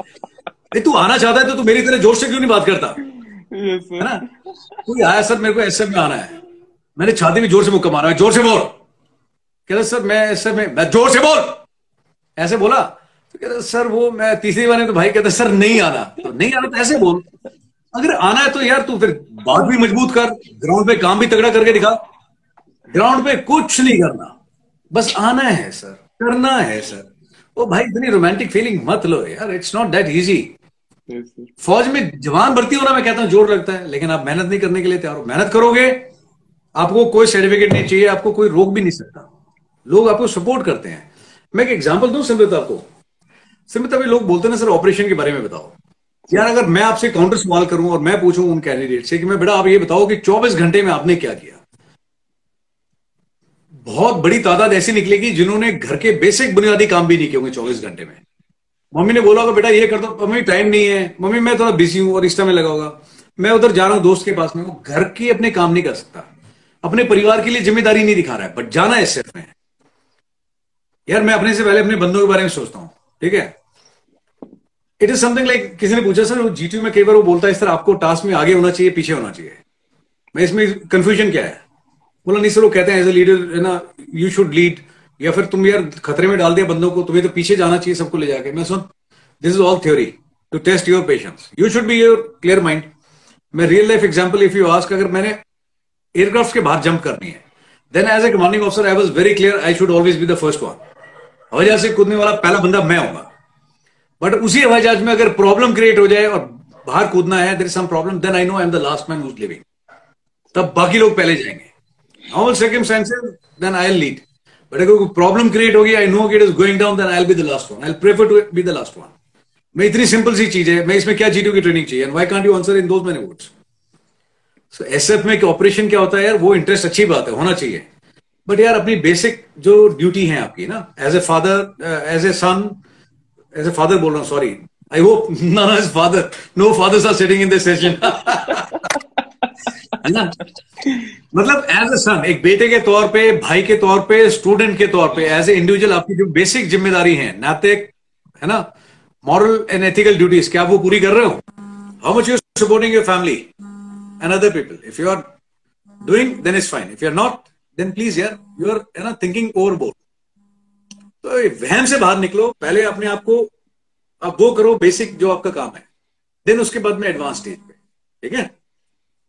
तू आना चाहता है तो तू मेरी तरह जोश से क्यों नहीं बात करता? है ना? कोई आया सर मेरे को एस में आना है। मैंने छाती में ज़ोर से मुक्का मारा है ज़ोर से बोल। कहते सर मैं एस में मैं ज़ोर से बोल। ऐसे बोला। तो कहते सर वो मैं तीसरी बार तो भाई कहते सर नहीं आना। तो नहीं आना तो ऐसे बोल। अगर आना है तो यार तू फिर बात भी मज़बूत कर ग्राउंड पे काम भी तगड़ा करके दिखा। ग्राउंड पे कुछ नहीं करना। बस आना है सर। करना है सर। ओ भाई इतनी रोमांटिक फीलिंग मत लो यार। इट्स नॉट दैट इजी फौज में जवान भर्ती होना मैं कहता हूँ ज़ोर लगता है। लेकिन आप मेहनत नहीं करने के लिए तैयार हो। मेहनत करोगे आपको कोई सर्टिफिकेट नहीं चाहिए आपको कोई रोक भी नहीं सकता। लोग आपको सपोर्ट करते हैं। मैं एक एग्ज़ाम्पल दू सिमृत आपको सिमृत अभी लोग बोलते ना सर ऑपरेशन के बारे में बताओ। यार अगर मैं आपसे काउंटर सवाल करूँ और मैं पूछूँ उन कैंडिडेट से कि मैं बेटा आप ये बताओ कि 24 घंटे में आपने क्या किया? बहुत बड़ी तादाद ऐसी निकलेगी जिन्होंने घर के बेसिक बुनियादी काम भी नहीं किए होंगे चौबीस घंटे में। मम्मी ने बोला होगा, बेटा, ये कर दो। मम्मी टाइम नहीं है। मम्मी, मैं थोड़ा बिज़ी हूँ और इस टाइम लगा होगा। मैं उधर जा रहा हूँ दोस्त के पास, में वो घर के अपने काम नहीं कर सकता। अपने परिवार के लिए ज़िम्मेदारी नहीं दिखा रहा है बट जाना है सिर्फ़ में। यार, मैं अपने से पहले अपने बंदों के बारे में सोचता हूँ, ठीक है? इट इज़ समथिंग लाइक किसी ने पूछा, सर जीटीयू में कई बार वो बोलता है सर आपको टास्क में आगे होना चाहिए, पीछे होना चाहिए। मैं इसमें कंफ्यूजन क्या है? बोला, नहीं सर, वो कहते हैं एज ए लीडर है ना यू शुड लीड या फिर, तुम यार खतरे में डाल दिया बंदों को, तुम्हें तो पीछे जाना चाहिए, सबको ले जाके. मैं, सुन this is all theory to test your patience you should be your clear mind मैं real life example if you ask अगर मैंने एयरक्राफ्ट के बाहर जंप करनी है then as a commanding officer I was very clear I should always be the first one हवाई जहाज़ से कूदने वाला पहला बंदा मैं होगा बट उसी हवाई जहाज़ में अगर प्रॉब्लम क्रिएट हो जाए और बाहर कूदना है there is some problem then I know I am the last man who's leaving तब बाकी लोग पहले जाएँगे। Normal circumstances then I lead but अगर कोई प्रॉब्लम क्रिएट होगी I know it is going down then I be the last one I prefer to be the last one मैं इतनी सिंपल सी चीज़ है, मैं इसमें क्या जीटू की ट्रेनिंग चाहिए? And why can't you answer in those many words so SF में operation क्या होता है यार? वो इंटरेस्ट अच्छी बात है, होना चाहिए। बट यार, अपनी बेसिक जो ड्यूटी है आपकी ना as a father as a son as a father बोल रहा हूँ sorry I hope not as father no fathers are sitting in this session है ना? मतलब एज ए सन एक बेटे के तौर पे, भाई के तौर पे स्टूडेंट के तौर पे एज ए इंडिविजुअल आपकी जो बेसिक ज़िम्मेदारी है नैतिक है ना? मॉरल एंड एथिकल ड्यूटीज़ क्या वो पूरी कर रहे हो? How much you supporting your family and other people if you are doing then is fine if you are not then please यार यू आर है ना थिंकिंग ओवरबोर्ड तो वहम से बाहर निकलो, पहले अपने आप को, आप वो करो बेसिक जो आपका काम है. देन उसके बाद में एडवांस स्टेज पे. ठीक है?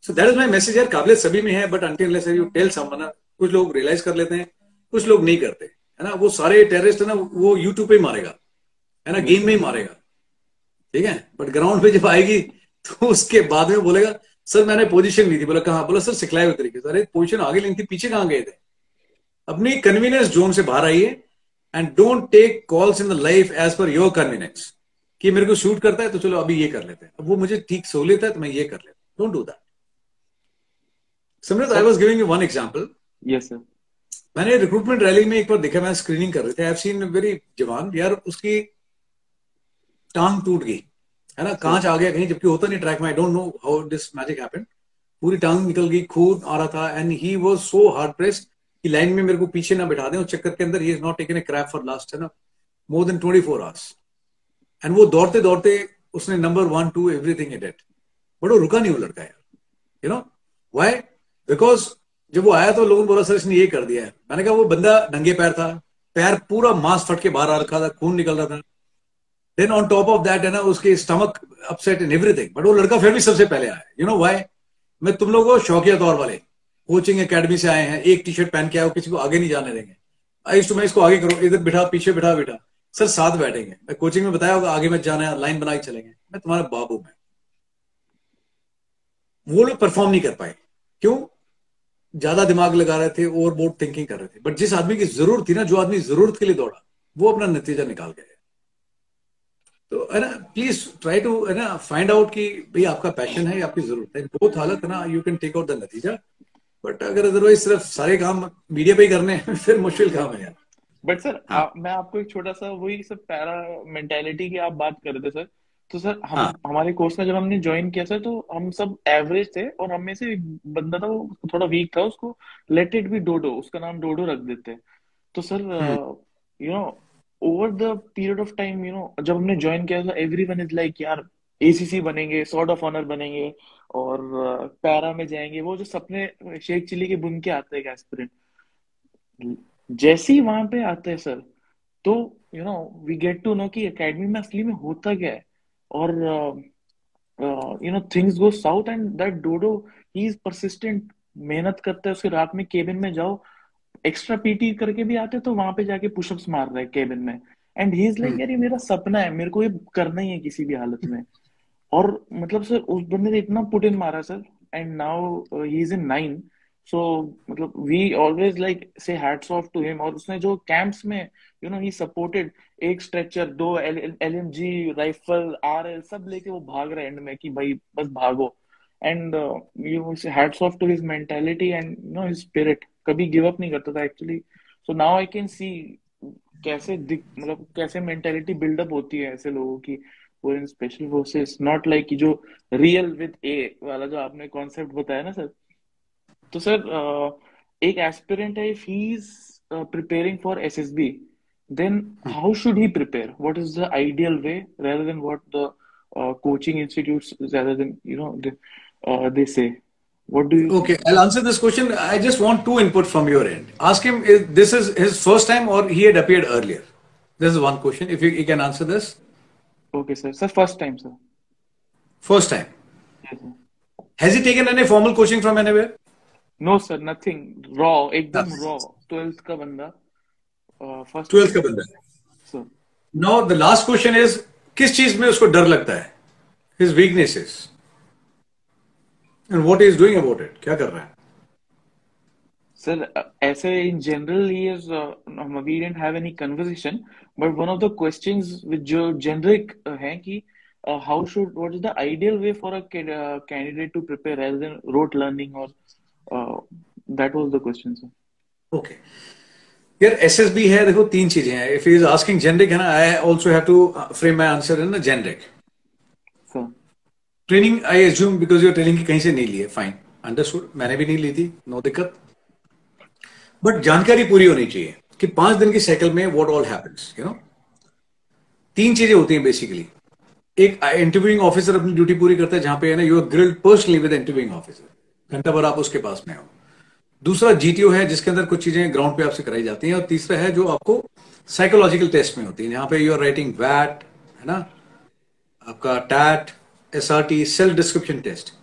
So that is my message यार काबिलियत सभी में है but until you tell someone कुछ लोग रियलाइज़ कर लेते हैं, कुछ लोग नहीं करते, है ना? वो सारे टेररिस्ट है ना, वो यूट्यूब पे ही मारेगा, है ना? गेम में ही मारेगा, ठीक है? बट ग्राउंड पे जब आएगी तो उसके बाद में बोलेगा, सर, मैंने पोजीशन ली थी। बोला, कहा? बोला, सर सिखलाए हुए तरीके से। अरे पोजीशन आगे लेनी थी, पीछे कहाँ गए थे? अपनी कन्वीनियंस जोन से बाहर आइए and don't take calls in the life as per your convenience कि मेरे को शूट करता है तो चलो अभी ये कर लेते हैं। अब वो मुझे ठीक सहूलियत है तो मैं ये कर लेता don't do that Samrit I was giving you one example yes sir मैंने रिक्रूटमेंट रैली में एक बार देखा मैं स्क्रीनिंग कर रहे थे। आई हैव सीन वेरी जवान। यार उसकी टांग टूट गई। है ना? कांच आ गया कहीं जबकि होता नहीं ट्रैक में। I don't know how this magic happened पूरी टांग निकल गई खून आ रहा था। And he was so hard pressed कि लाइन में मेरे को पीछे ना बैठा दें। उस चक्कर के अंदर ही is not taken a crap for last है ना? More than twenty four hours and वो दौड़ते दौड़ते उसने number one to everything it but वो रुका नहीं वो लड़का यार। यू नो वाई बिकॉज़ जब वो आया तो लोगों ने बोला, सर, इसने ये कर दिया है। मैंने कहा, वो बंदा नंगे पैर था, पैर पूरा मांस फट के बाहर आ रखा था, खून निकल रहा था। Then on top of that है ना, उसके stomach upset in everything but वो लड़का फिर भी सबसे पहले आया। यू नो वाई मैं तुम लोगों को शौकिया तौर वाले, कोचिंग एकेडमी से आए हैं, एक टी शर्ट पहन के आए किसी को आगे नहीं जाने देंगे। आई तो मैं इसको आगे करूँ, इधर बिठा, पीछे बिठा बिठा। सर, साथ बैठेंगे। मैं कोचिंग में बताया होगा, आगे मत जाना है लाइन बना के चलेंगे। मैं तुम्हारा बाबू मैं वो लोग परफॉर्म नहीं कर पाए। क्यों? ज़्यादा दिमाग लगा रहे थे ओवर बोर्ड थिंकिंग कर रहे थे। बट जिस आदमी की ज़रूरत थी ना जो आदमी ज़रूरत के लिए दौड़ा वो अपना नतीजा निकाल गए तो है ना प्लीज़ ट्राई टू है ना फाइंड आउट कि भाई आपका पैशन है या आपकी ज़रूरत है। बहुत हालत है ना you can take out the नतीजा। बट अगर अदरवाइज़ सिर्फ़ सारे काम मीडिया पे ही करने हैं फिर मुश्किल काम है यार। बट सर हाँ. मैं आपको एक छोटा सा वही सब पैरा मेंटेलिटी की आप बात कर रहे थे सर तो सर हम हाँ. हमारे कोर्स में जब हमने ज्वाइन किया सर तो हम सब एवरेज थे और हम में से एक बंदा था वो थोड़ा वीक था उसको लेट इट बी डोडो उसका नाम डोडो रख देते तो sir you know over the period of time you know जब हमने ज्वाइन किया था एवरी वन इज़ लाइक यार एसीसी बनेंगे सॉर्ट ऑफ़ ऑनर बनेंगे और पैरा में जाएँगे। वो जो सपने शेख चिल्ली के बुन के आते हैं एस्पिरेंट जैसे ही वहाँ पे आते हैं सर तो you know we get to know कि एकेडमी में असली में होता क्या है। और you know things go south and that Dodo he is persistent मेहनत करते हैं उसके रात में केबिन में जाओ एक्स्ट्रा पीटी करके भी आते तो वहाँ पे जाके पुशअप्स मार रहे हैं केबिन में। एंड ही इज़ लाइक यार ये मेरा सपना है मेरे को ये करना ही है किसी भी हालत में। और मतलब सर उस बंदे ने इतना पुट इन मारा sir and now he is in nine so मतलब we always like say hats off to him और उसने जो कैंप्स में यू नो ही सपोर्टेड एक स्ट्रेचर, दो L M G rifle R L सब लेके वो भाग रहे एंड में कि भाई बस भागो। And you hats off to his mentality and no his spirit कभी गिव अप नहीं करता था actually so now I can see कैसे मतलब कैसे मेंटालिटी बिल्डअप होती है ऐसे लोगों की। वो in special forces not like जो रियल विद ए वाला जो आपने कॉन्सेप्ट बताया ना सर तो सर एक एस्पिरेंट है if he is preparing for SSB then how should he prepare what is the ideal way rather than what the uh, coaching institutes rather than you know the, uh, they say what do you okay i'll answer this question i just want two input from your end ask him if this is his first time or he had appeared earlier this is one question if you, you can answer this okay sir sir first time sir first time yes, sir. has he taken any formal coaching from anywhere no sir nothing raw एकदम raw twelfth का बंदा first twelfth का बंदा now the last question is किस चीज़ में उसको डर लगता है? His weaknesses and what is doing about it क्या कर रहा है? सर ऐसे in general is any but one of the questions with जो जेनरिक है कि how should what is the ideal way for a candidate to prepare rather than rote learning और that was the question sir okay यार SSB है देखो तीन चीज़ें हैं। इफ़ इज़ आस्किंग जेनरिक है ना I also have to frame my answer in generic training I assume because your training की कहीं से नहीं ली है फाइन अंडरस्टूड मैंने भी नहीं ली थी नो दिक्कत. बट जानकारी पूरी होनी चाहिए कि पाँच दिन की साइकिल में what all happens you know तीन चीज़ें होती हैं बेसिकली एक इंटरव्यूइंग ऑफिसर अपनी ड्यूटी पूरी करता है जहाँ पे है ना you are grilled personally with interviewing officer घंटा भर आप उसके पास में हो। दूसरा जीटीओ है, जिसके अंदर कुछ चीज़ें ग्राउंड पे आपसे कराई जाती हैं, और तीसरा है जो आपको साइकोलॉजिकल टेस्ट में होती है। यहाँ पे यू आर राइटिंग वैट है ना? आपका TAT S R T self description test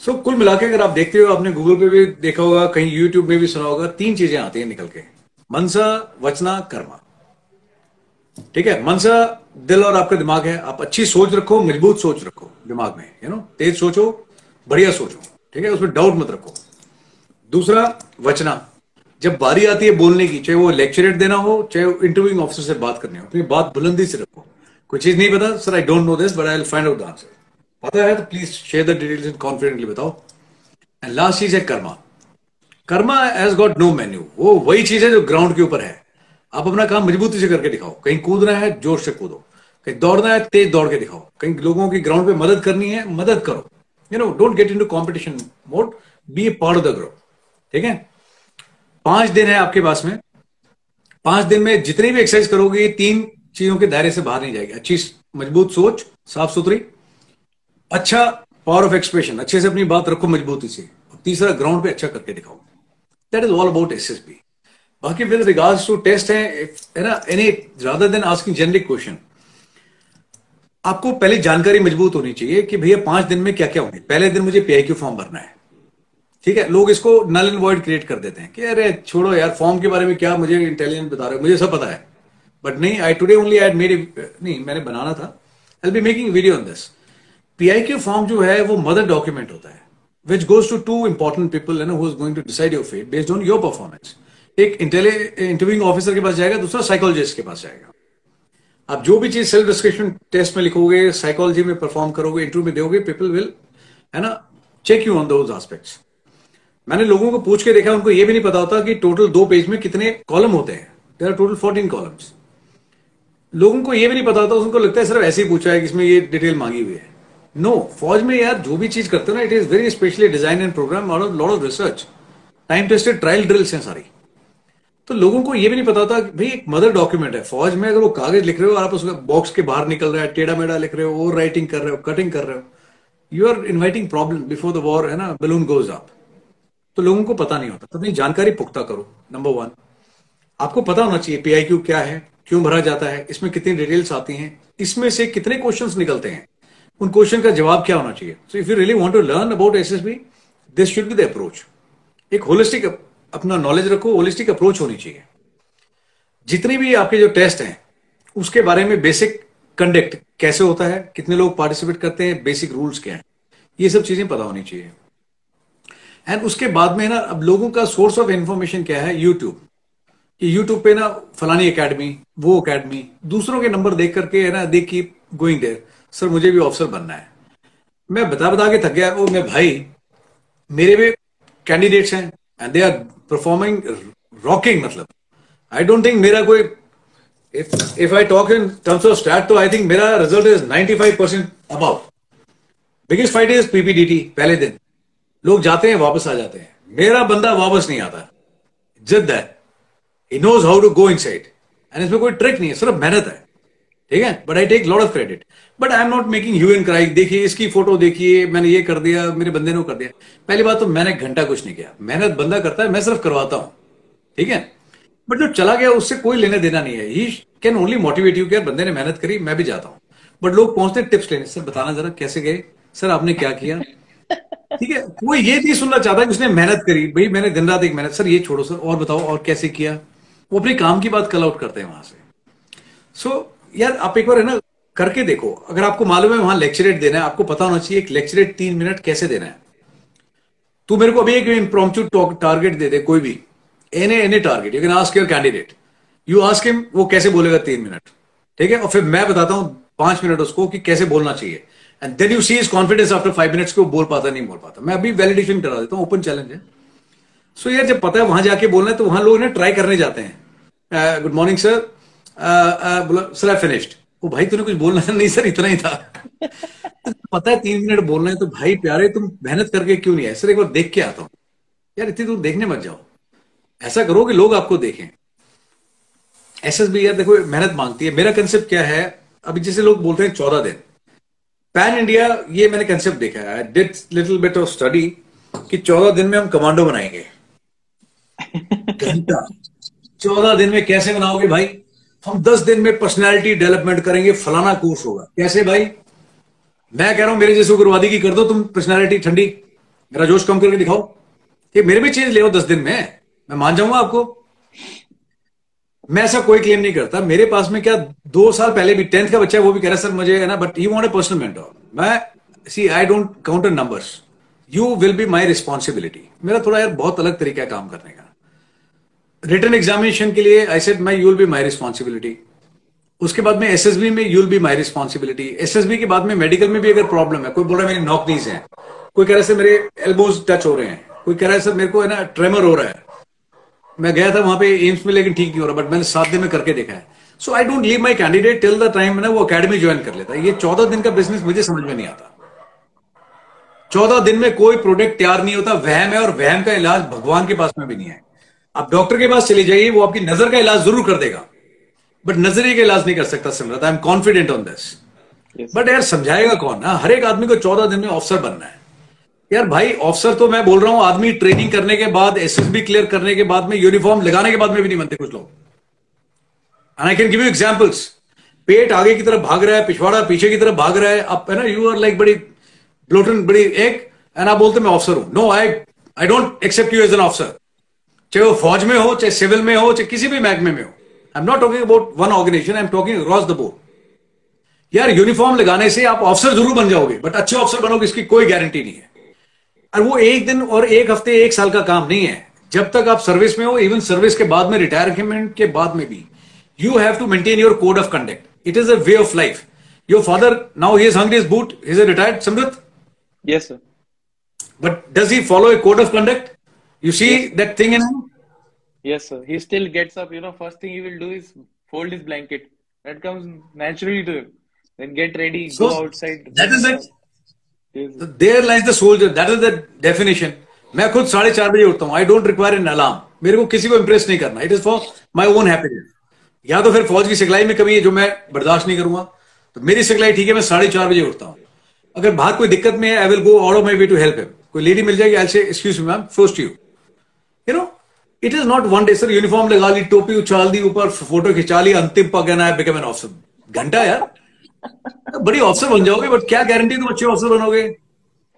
so कुल मिला के अगर आप देखते हो, आपने गूगल पे भी देखा होगा, कहीं यूट्यूब में भी सुना होगा, तीन चीज़ें आती हैं निकल के। मनसा, वचना, कर्मा। ठीक है? मनसा, दिल और आपका दिमाग है। आप अच्छी सोच रखो, मज़बूत सोच रखो दिमाग में यू नो तेज सोचो, बढ़िया सोचो। ठीक है? उसमें डाउट मत रखो। दूसरा, वचना। जब बारी आती है बोलने की, चाहे वो लेक्चरेट देना हो, चाहे इंटरव्यूइंग ऑफिसर से बात करनी हो, अपनी बात बुलंदी से रखो। कोई चीज़ नहीं पता sir I don't know this but I find out the answer पता है तो please share the details in confidently बताओ। एंड लास्ट चीज़ है Karma. Karma has got no menu वो वही चीज़ है जो ग्राउंड के ऊपर है। आप अपना काम मजबूती से करके दिखाओ। कहीं कूदना है ज़ोर से कूदो। कहीं दौड़ना है, तेज दौड़ के दिखाओ। कहीं लोगों की ग्राउंड पे मदद करनी है, मदद करो। You know don't get into competition mode be a part of the group ठीक है? पाँच दिन है आपके पास में। पाँच दिन में जितनी भी एक्सरसाइज करोगे, तीन चीज़ों के दायरे से बाहर नहीं जाएगी। अच्छी, मज़बूत सोच, साफ़ सुथरी अच्छा पावर ऑफ़ एक्सप्रेशन अच्छे से अपनी बात रखो मजबूती से। तीसरा ग्राउंड पे अच्छा करके दिखाओ। That is all about S S B बाकी विद रिगार्ड्स टू टेस्ट है ना any rather than asking generic question आपको पहले जानकारी मज़बूत होनी चाहिए कि भैया पाँच दिन में क्या क्या होंगे। पहले दिन मुझे पीआईक्यू फॉर्म भरना है। ठीक है, लोग इसको नल एंड वर्ड क्रिएट कर देते हैं कि अरे छोड़ो यार फॉर्म के बारे में क्या मुझे इंटेलिजेंट बता रहे हो? मुझे सब पता है। बट नहीं I today only I made नहीं, मैंने बनाना था। I be making video on this PIQ form जो है, वो मदर डॉक्यूमेंट होता है which goes to to important people going to decide your fate based on your performance एक इंटरव्यूइंग ऑफिसर के पास जाएगा, दूसरा साइकोलॉजिस्ट के पास जाएगा। आप जो भी चीज़ सेल्फ डिस्क्रिप्शन टेस्ट में लिखोगे साइकोलॉजी में परफॉर्म करोगे इंटरव्यू में दोगे पीपल विल है ना चेक यू ऑन दोज मैंने लोगों को पूछ के देखा उनको ये भी नहीं पता होता कि टोटल दो पेज में कितने कॉलम होते हैं। There are total fourteen columns लोगों को ये भी नहीं पता होता उनको लगता है सिर्फ़ ऐसे ही पूछा है कि इसमें ये डिटेल मांगी हुई है। नो no, फौज में यार जो भी चीज़ करते हो ना it is very specially design and programme lot of research time tested trial drills हैं सारी। तो लोगों को ये भी नहीं पता था कि भाई एक मदर डॉक्यूमेंट है। फौज में अगर वो कागज़ लिख रहे हो और आप उसका बॉक्स के बाहर निकल रहा है टेढ़ा मेढ़ा लिख रहे हो और राइटिंग कर रहे हो कटिंग कर रहे हो you are inviting problem before the war है ना? बलून गोज अप तो लोगों को पता नहीं होता। तो अपनी जानकारी पुख्ता करो नंबर वन आपको पता होना चाहिए पीआईक्यू क्या है, क्यों भरा जाता है, इसमें कितनी डिटेल्स आती हैं, इसमें से कितने क्वेश्चंस निकलते हैं, उन क्वेश्चन का जवाब क्या होना चाहिए। So if you really want to learn about SSB this should be the approach एक होलिस्टिक अपना नॉलेज रखो होलिस्टिक अप्रोच होनी चाहिए। जितने भी आपके जो टेस्ट हैं, उसके बारे में बेसिक कंडक्ट कैसे होता है, कितने लोग पार्टिसिपेट करते हैं बेसिक रूल्स क्या है, ये सब चीज़ें पता होनी चाहिए। एंड उसके बाद में ना, अब लोगों का सोर्स ऑफ़ इंफॉर्मेशन क्या है? यूट्यूब कि यूट्यूब पे ना फलानी एकेडमी वो एकेडमी दूसरों के नंबर देख करके है ना they keep going there sir मुझे भी ऑफिसर बनना है। मैं बता बता के थक गया वो मैं भाई, मेरे भी कैंडिडेट्स हैं and they are performing rocking मतलब। आई डोंट थिंक मेरा कोई if if I talk in terms of stat तो आई थिंक मेरा result is 95 percent about biggest fight is PPDT पहले दिन। लोग जाते हैं, वापस आ जाते हैं। मेरा बंदा वापस नहीं आता। जिद है। He knows how to go inside and इसमें कोई ट्रिक नहीं है, सिर्फ़ मेहनत है। ठीक है? But I take lot of credit but I am not making you an क्राइक देखिए, इसकी फ़ोटो देखिए, मैंने ये कर दिया, मेरे बंदे ने कर दिया। पहली बात तो मैंने घंटा कुछ नहीं किया। मेहनत बंदा करता है, मैं सिर्फ़ करवाता हूँ। ठीक है? बट जो चला गया, उससे कोई लेने देना नहीं है। He can only motivate you कि बंदे ने मेहनत करी, मैं भी जाता हूँ। बट लोग पहुँचते टिप्स लेने। सर, बताना जरा, कैसे गए? सर, आपने क्या किया? ठीक है कोई ये नहीं सुनना चाहता कि उसने मेहनत करी। भाई मैंने दिन रात एक मेहनत सर ये छोड़ो सर और बताओ और कैसे किया? वो अपने काम की बात कल आउट करते हैं वहाँ से। सो so, यार आप एक बार है ना करके देखो। अगर आपको मालूम है वहाँ लेक्चरेट देना है आपको पता होना चाहिए एक लेक्चरेट तीन मिनट कैसे देना है। तू मेरे को अभी एक इम्प्रोम्चू टारगेट दे दे कोई भी। Any any target you can ask your candidate you ask him वो कैसे बोलेगा तीन मिनट ठीक है? और फिर मैं बताता हूँ पाँच मिनट उसको कि कैसे बोलना चाहिए। And then you see is confidence after five minutes को बोल पाता, नहीं बोल पाता। मैं अभी वैलिडेशन करा देता हूँ ओपन चैलेंज है। सो so यार, जब पता है वहाँ जाके बोलना है तो वहाँ लोग ना ट्राई करने जाते हैं। गुड मॉर्निंग सर बोला सर आई फिनिश्ड वो भाई, तूने कुछ बोलना नहीं सर इतना ही था। पता है तीन मिनट बोलना है तो भाई प्यारे, तुम मेहनत करके क्यों नहीं आए? सर एक बार देख के आता हूँ। यार, इतनी दूर देखने मत जाओ। ऐसा करो कि लोग आपको देखें। एस एस बी यार, देखो, मेहनत मांगती है। मेरा कंसेप्ट क्या है? अभी जैसे लोग बोलते हैं, चौदह दिन। पैन इंडिया ये मैंने कंसेप्ट देखा है। Did little bit of study कि चौदह दिन में हम कमांडो बनाएँगे। घंटा। चौदह दिन में कैसे बनाओगे भाई? हम दस दिन में पर्सनैलिटी डेवलपमेंट करेंगे, फलाना कोर्स होगा। कैसे भाई? मैं कह रहा हूँ, मेरे जैसे उग्रवादी की कर दो तुम पर्सनैलिटी ठंडी। मेरा जोश कम करके दिखाओ। कि मेरे भी चेंज ले दस दिन में। मैं मान जाऊँगा आपको। मैं ऐसा कोई क्लेम नहीं करता। मेरे पास में क्या दो साल पहले भी टेंथ का बच्चा है, वो भी कह रहा है, सर, मुझे है ना but you want a personal mentor मैं see I don't counter numbers you will be my responsibility मेरा थोड़ा यार बहुत अलग तरीका है काम करने का। रिटर्न एग्जामिनेशन के लिए I said my you'll be my responsibility उसके बाद में एसएसबी में you'll be my responsibility SSB के बाद में मेडिकल में भी अगर प्रॉब्लम है, कोई बोल रहा है, मेरी नॉक नीज है। कोई कह रहा है, सर, मेरे एल्बोज टच हो रहे हैं। कोई कह रहा है, सर, मेरे को, है ना ट्रेमर हो रहा है। मैं गया था वहाँ पे एम्स में लेकिन ठीक नहीं हो रहा बट मैंने सात दिन में करके देखा है। So I don't leave my candidate till the time ना वो अकेडमी ज्वाइन कर लेता। है ये चौदह दिन का बिज़नेस मुझे समझ में नहीं आता। चौदह दिन में कोई प्रोडक्ट तैयार नहीं होता वहम है और वहम का इलाज भगवान के पास में भी नहीं है। आप डॉक्टर के पास चले जाइए वो आपकी नज़र का इलाज ज़रूर कर देगा। बट नज़रिए का इलाज नहीं कर सकता Simrat. I am confident on this but यार समझाएगा कौन ना? हर एक आदमी को चौदह दिन में ऑफिसर बनना है। यार भाई ऑफिसर तो मैं बोल रहा हूँ, आदमी ट्रेनिंग करने के बाद एसएसबी क्लियर करने के बाद में यूनिफॉर्म लगाने के बाद में भी नहीं बनते कुछ लोग। And I can give you examples पेट आगे की तरफ़ भाग रहा है, पिछवाड़ा पीछे की तरफ़ भाग रहा है, अब है ना यू आर लाइक बड़ी ब्लोटन बड़ी एक एंड आप बोलते, मैं ऑफिसर हूँ. No I I don't accept you as an officer चाहे वो फौज में हो, चाहे सिविल में हो, चाहे किसी भी महकमे में हो। I am not talking about one organisation I am talking across the board यार यूनिफॉर्म लगाने से आप ऑफिसर ज़रूर बन जाओगे बट अच्छे ऑफिसर बनोगे, इसकी कोई गारंटी नहीं है। और वो एक दिन और एक हफ़्ते एक साल का काम नहीं है। जब तक आप सर्विस में हो इवन सर्विस के बाद में रिटायरमेंट के बाद में भी you have to maintain your code of conduct it is a way of life your father now he is hungry is boot is a retired Simrat yes sir but does he follow a code of conduct you see that thing in yes sir he still gets up you know first thing he will do is fold his blanket that comes naturally to him then get ready go outside that is it Sir. There lies the soldier that is the definition मैं खुद साढ़े चार बजे उठता हूँ। I don't require an alarm मेरे को किसी को इंप्रेस नहीं करना। It is for my own happiness या तो फिर फौज की सिखलाई में कमी है जो मैं बर्दाश्त नहीं करूँगा। तो मेरी सिखलाई ठीक है, मैं साढ़े चार बजे उठता हूँ। अगर बाहर कोई दिक्कत में I will go out of my way to help him कोई लेडी मिल जाएगी I say excuse me ma'am first you you know it is not one day sir uniform लगा ली, टोपी उछाल दी, ऊपर फ़ोटो खिंचा ली, अंतिम पगना है बिकम एन ऑफिसर घंटा यार। बड़ी ऑफिसर बन जाओगे बट क्या गारंटी तुम अच्छे ऑफिसर बनोगे?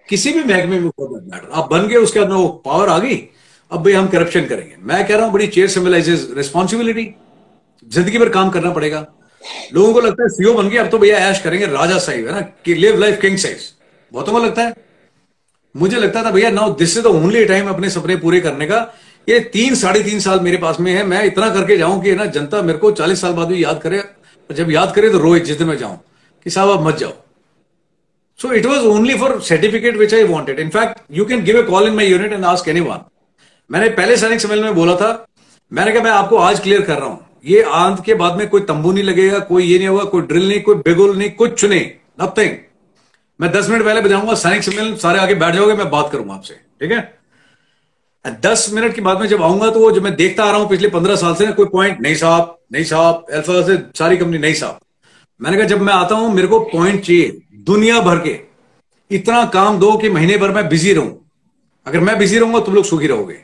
किसी भी महकमे में matter. आप बन गए, उसके अंदर वो पावर आ गई, अब भाई हम करप्शन करेंगे। मैं कह रहा हूँ, बड़ी चेयर सिंबलाइजेस रिस्पॉन्सिबिलिटी ज़िंदगी भर काम करना पड़ेगा। लोगों को लगता है सीओ बन गए अब तो भैया ऐश करेंगे, राजा साहिब, है ना? कि लिव लाइफ किंग साइज़ बहुतों को लगता है। मुझे लगता था, भैया now this is the only time अपने सपने पूरे करने का। ये तीन, साढ़े तीन साल मेरे पास में है। मैं इतना करके जाऊँ कि ना, जनता मेरे को चालीस साल बाद भी याद करे। जब याद करे तो रोए, जिस दिन मैं जाऊँ। कि साहब, आप मत जाओ। So it was only for certificate which I wanted in fact you can give a call in my unit and ask any मैंने पहले सैनिक सम्मेलन में बोला था। मैंने कहा, मैं आपको आज क्लियर कर रहा हूँ। ये आंत के बाद में कोई तंबू नहीं लगेगा, कोई ये नहीं होगा, कोई ड्रिल नहीं, कोई बिगुल नहीं, कुछ नहीं नथिंग मैं दस मिनट पहले बजाऊँगा, सैनिक सम्मेलन, सारे आगे बैठ जाओगे, मैं बात करूँगा आपसे। ठीक है? दस मिनट के बाद में जब आऊँगा तो जो मैं देखता आ रहा हूँ, पिछले पंद्रह साल से कोई पॉइंट नहीं साहब नहीं साहब अल्फ़ा से सारी कंपनी नहीं साहब. मैंने कहा, जब मैं आता हूँ, मेरे को पॉइंट चाहिए, दुनिया भर के। इतना काम दो कि महीने भर मैं बिज़ी रहूँ। अगर मैं बिज़ी रहूँगा, तुम लोग सुखी रहोगे।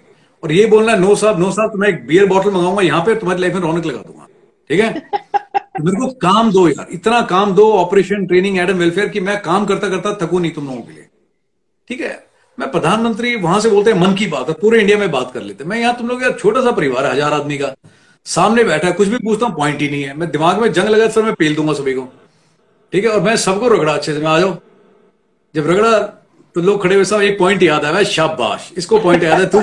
और ये बोलना नो साहब नो साहब तो मैं एक बियर बॉटल मंगाऊँगा, यहाँ पे तुम्हारी लाइफ में रौनक लगा दूँगा। ठीक है? तो मेरे को काम दो यार, इतना काम दो ऑपरेशन ट्रेनिंग एडम वेलफेयर की मैं काम करता करता थकू नहीं तुम लोगों के लिए। ठीक है? मैं प्रधानमंत्री, वहाँ से बोलते हैं, मन की बात है पूरे इंडिया में बात कर लेते मैं यहाँ तुम लोग यार छोटा सा परिवार है, हज़ार आदमी का। सामने बैठा है कुछ भी पूछता हूँ पॉइंट ही नहीं है। मैं दिमाग में जंग लगा सर मैं पेल दूँगा सभी को। ठीक है? और मैं सबको रगड़ा अच्छे से मैं आ जाओ जब रगड़ा तो लोग खड़े हुए सब एक पॉइंट याद आया शाबाश इसको पॉइंट याद है तू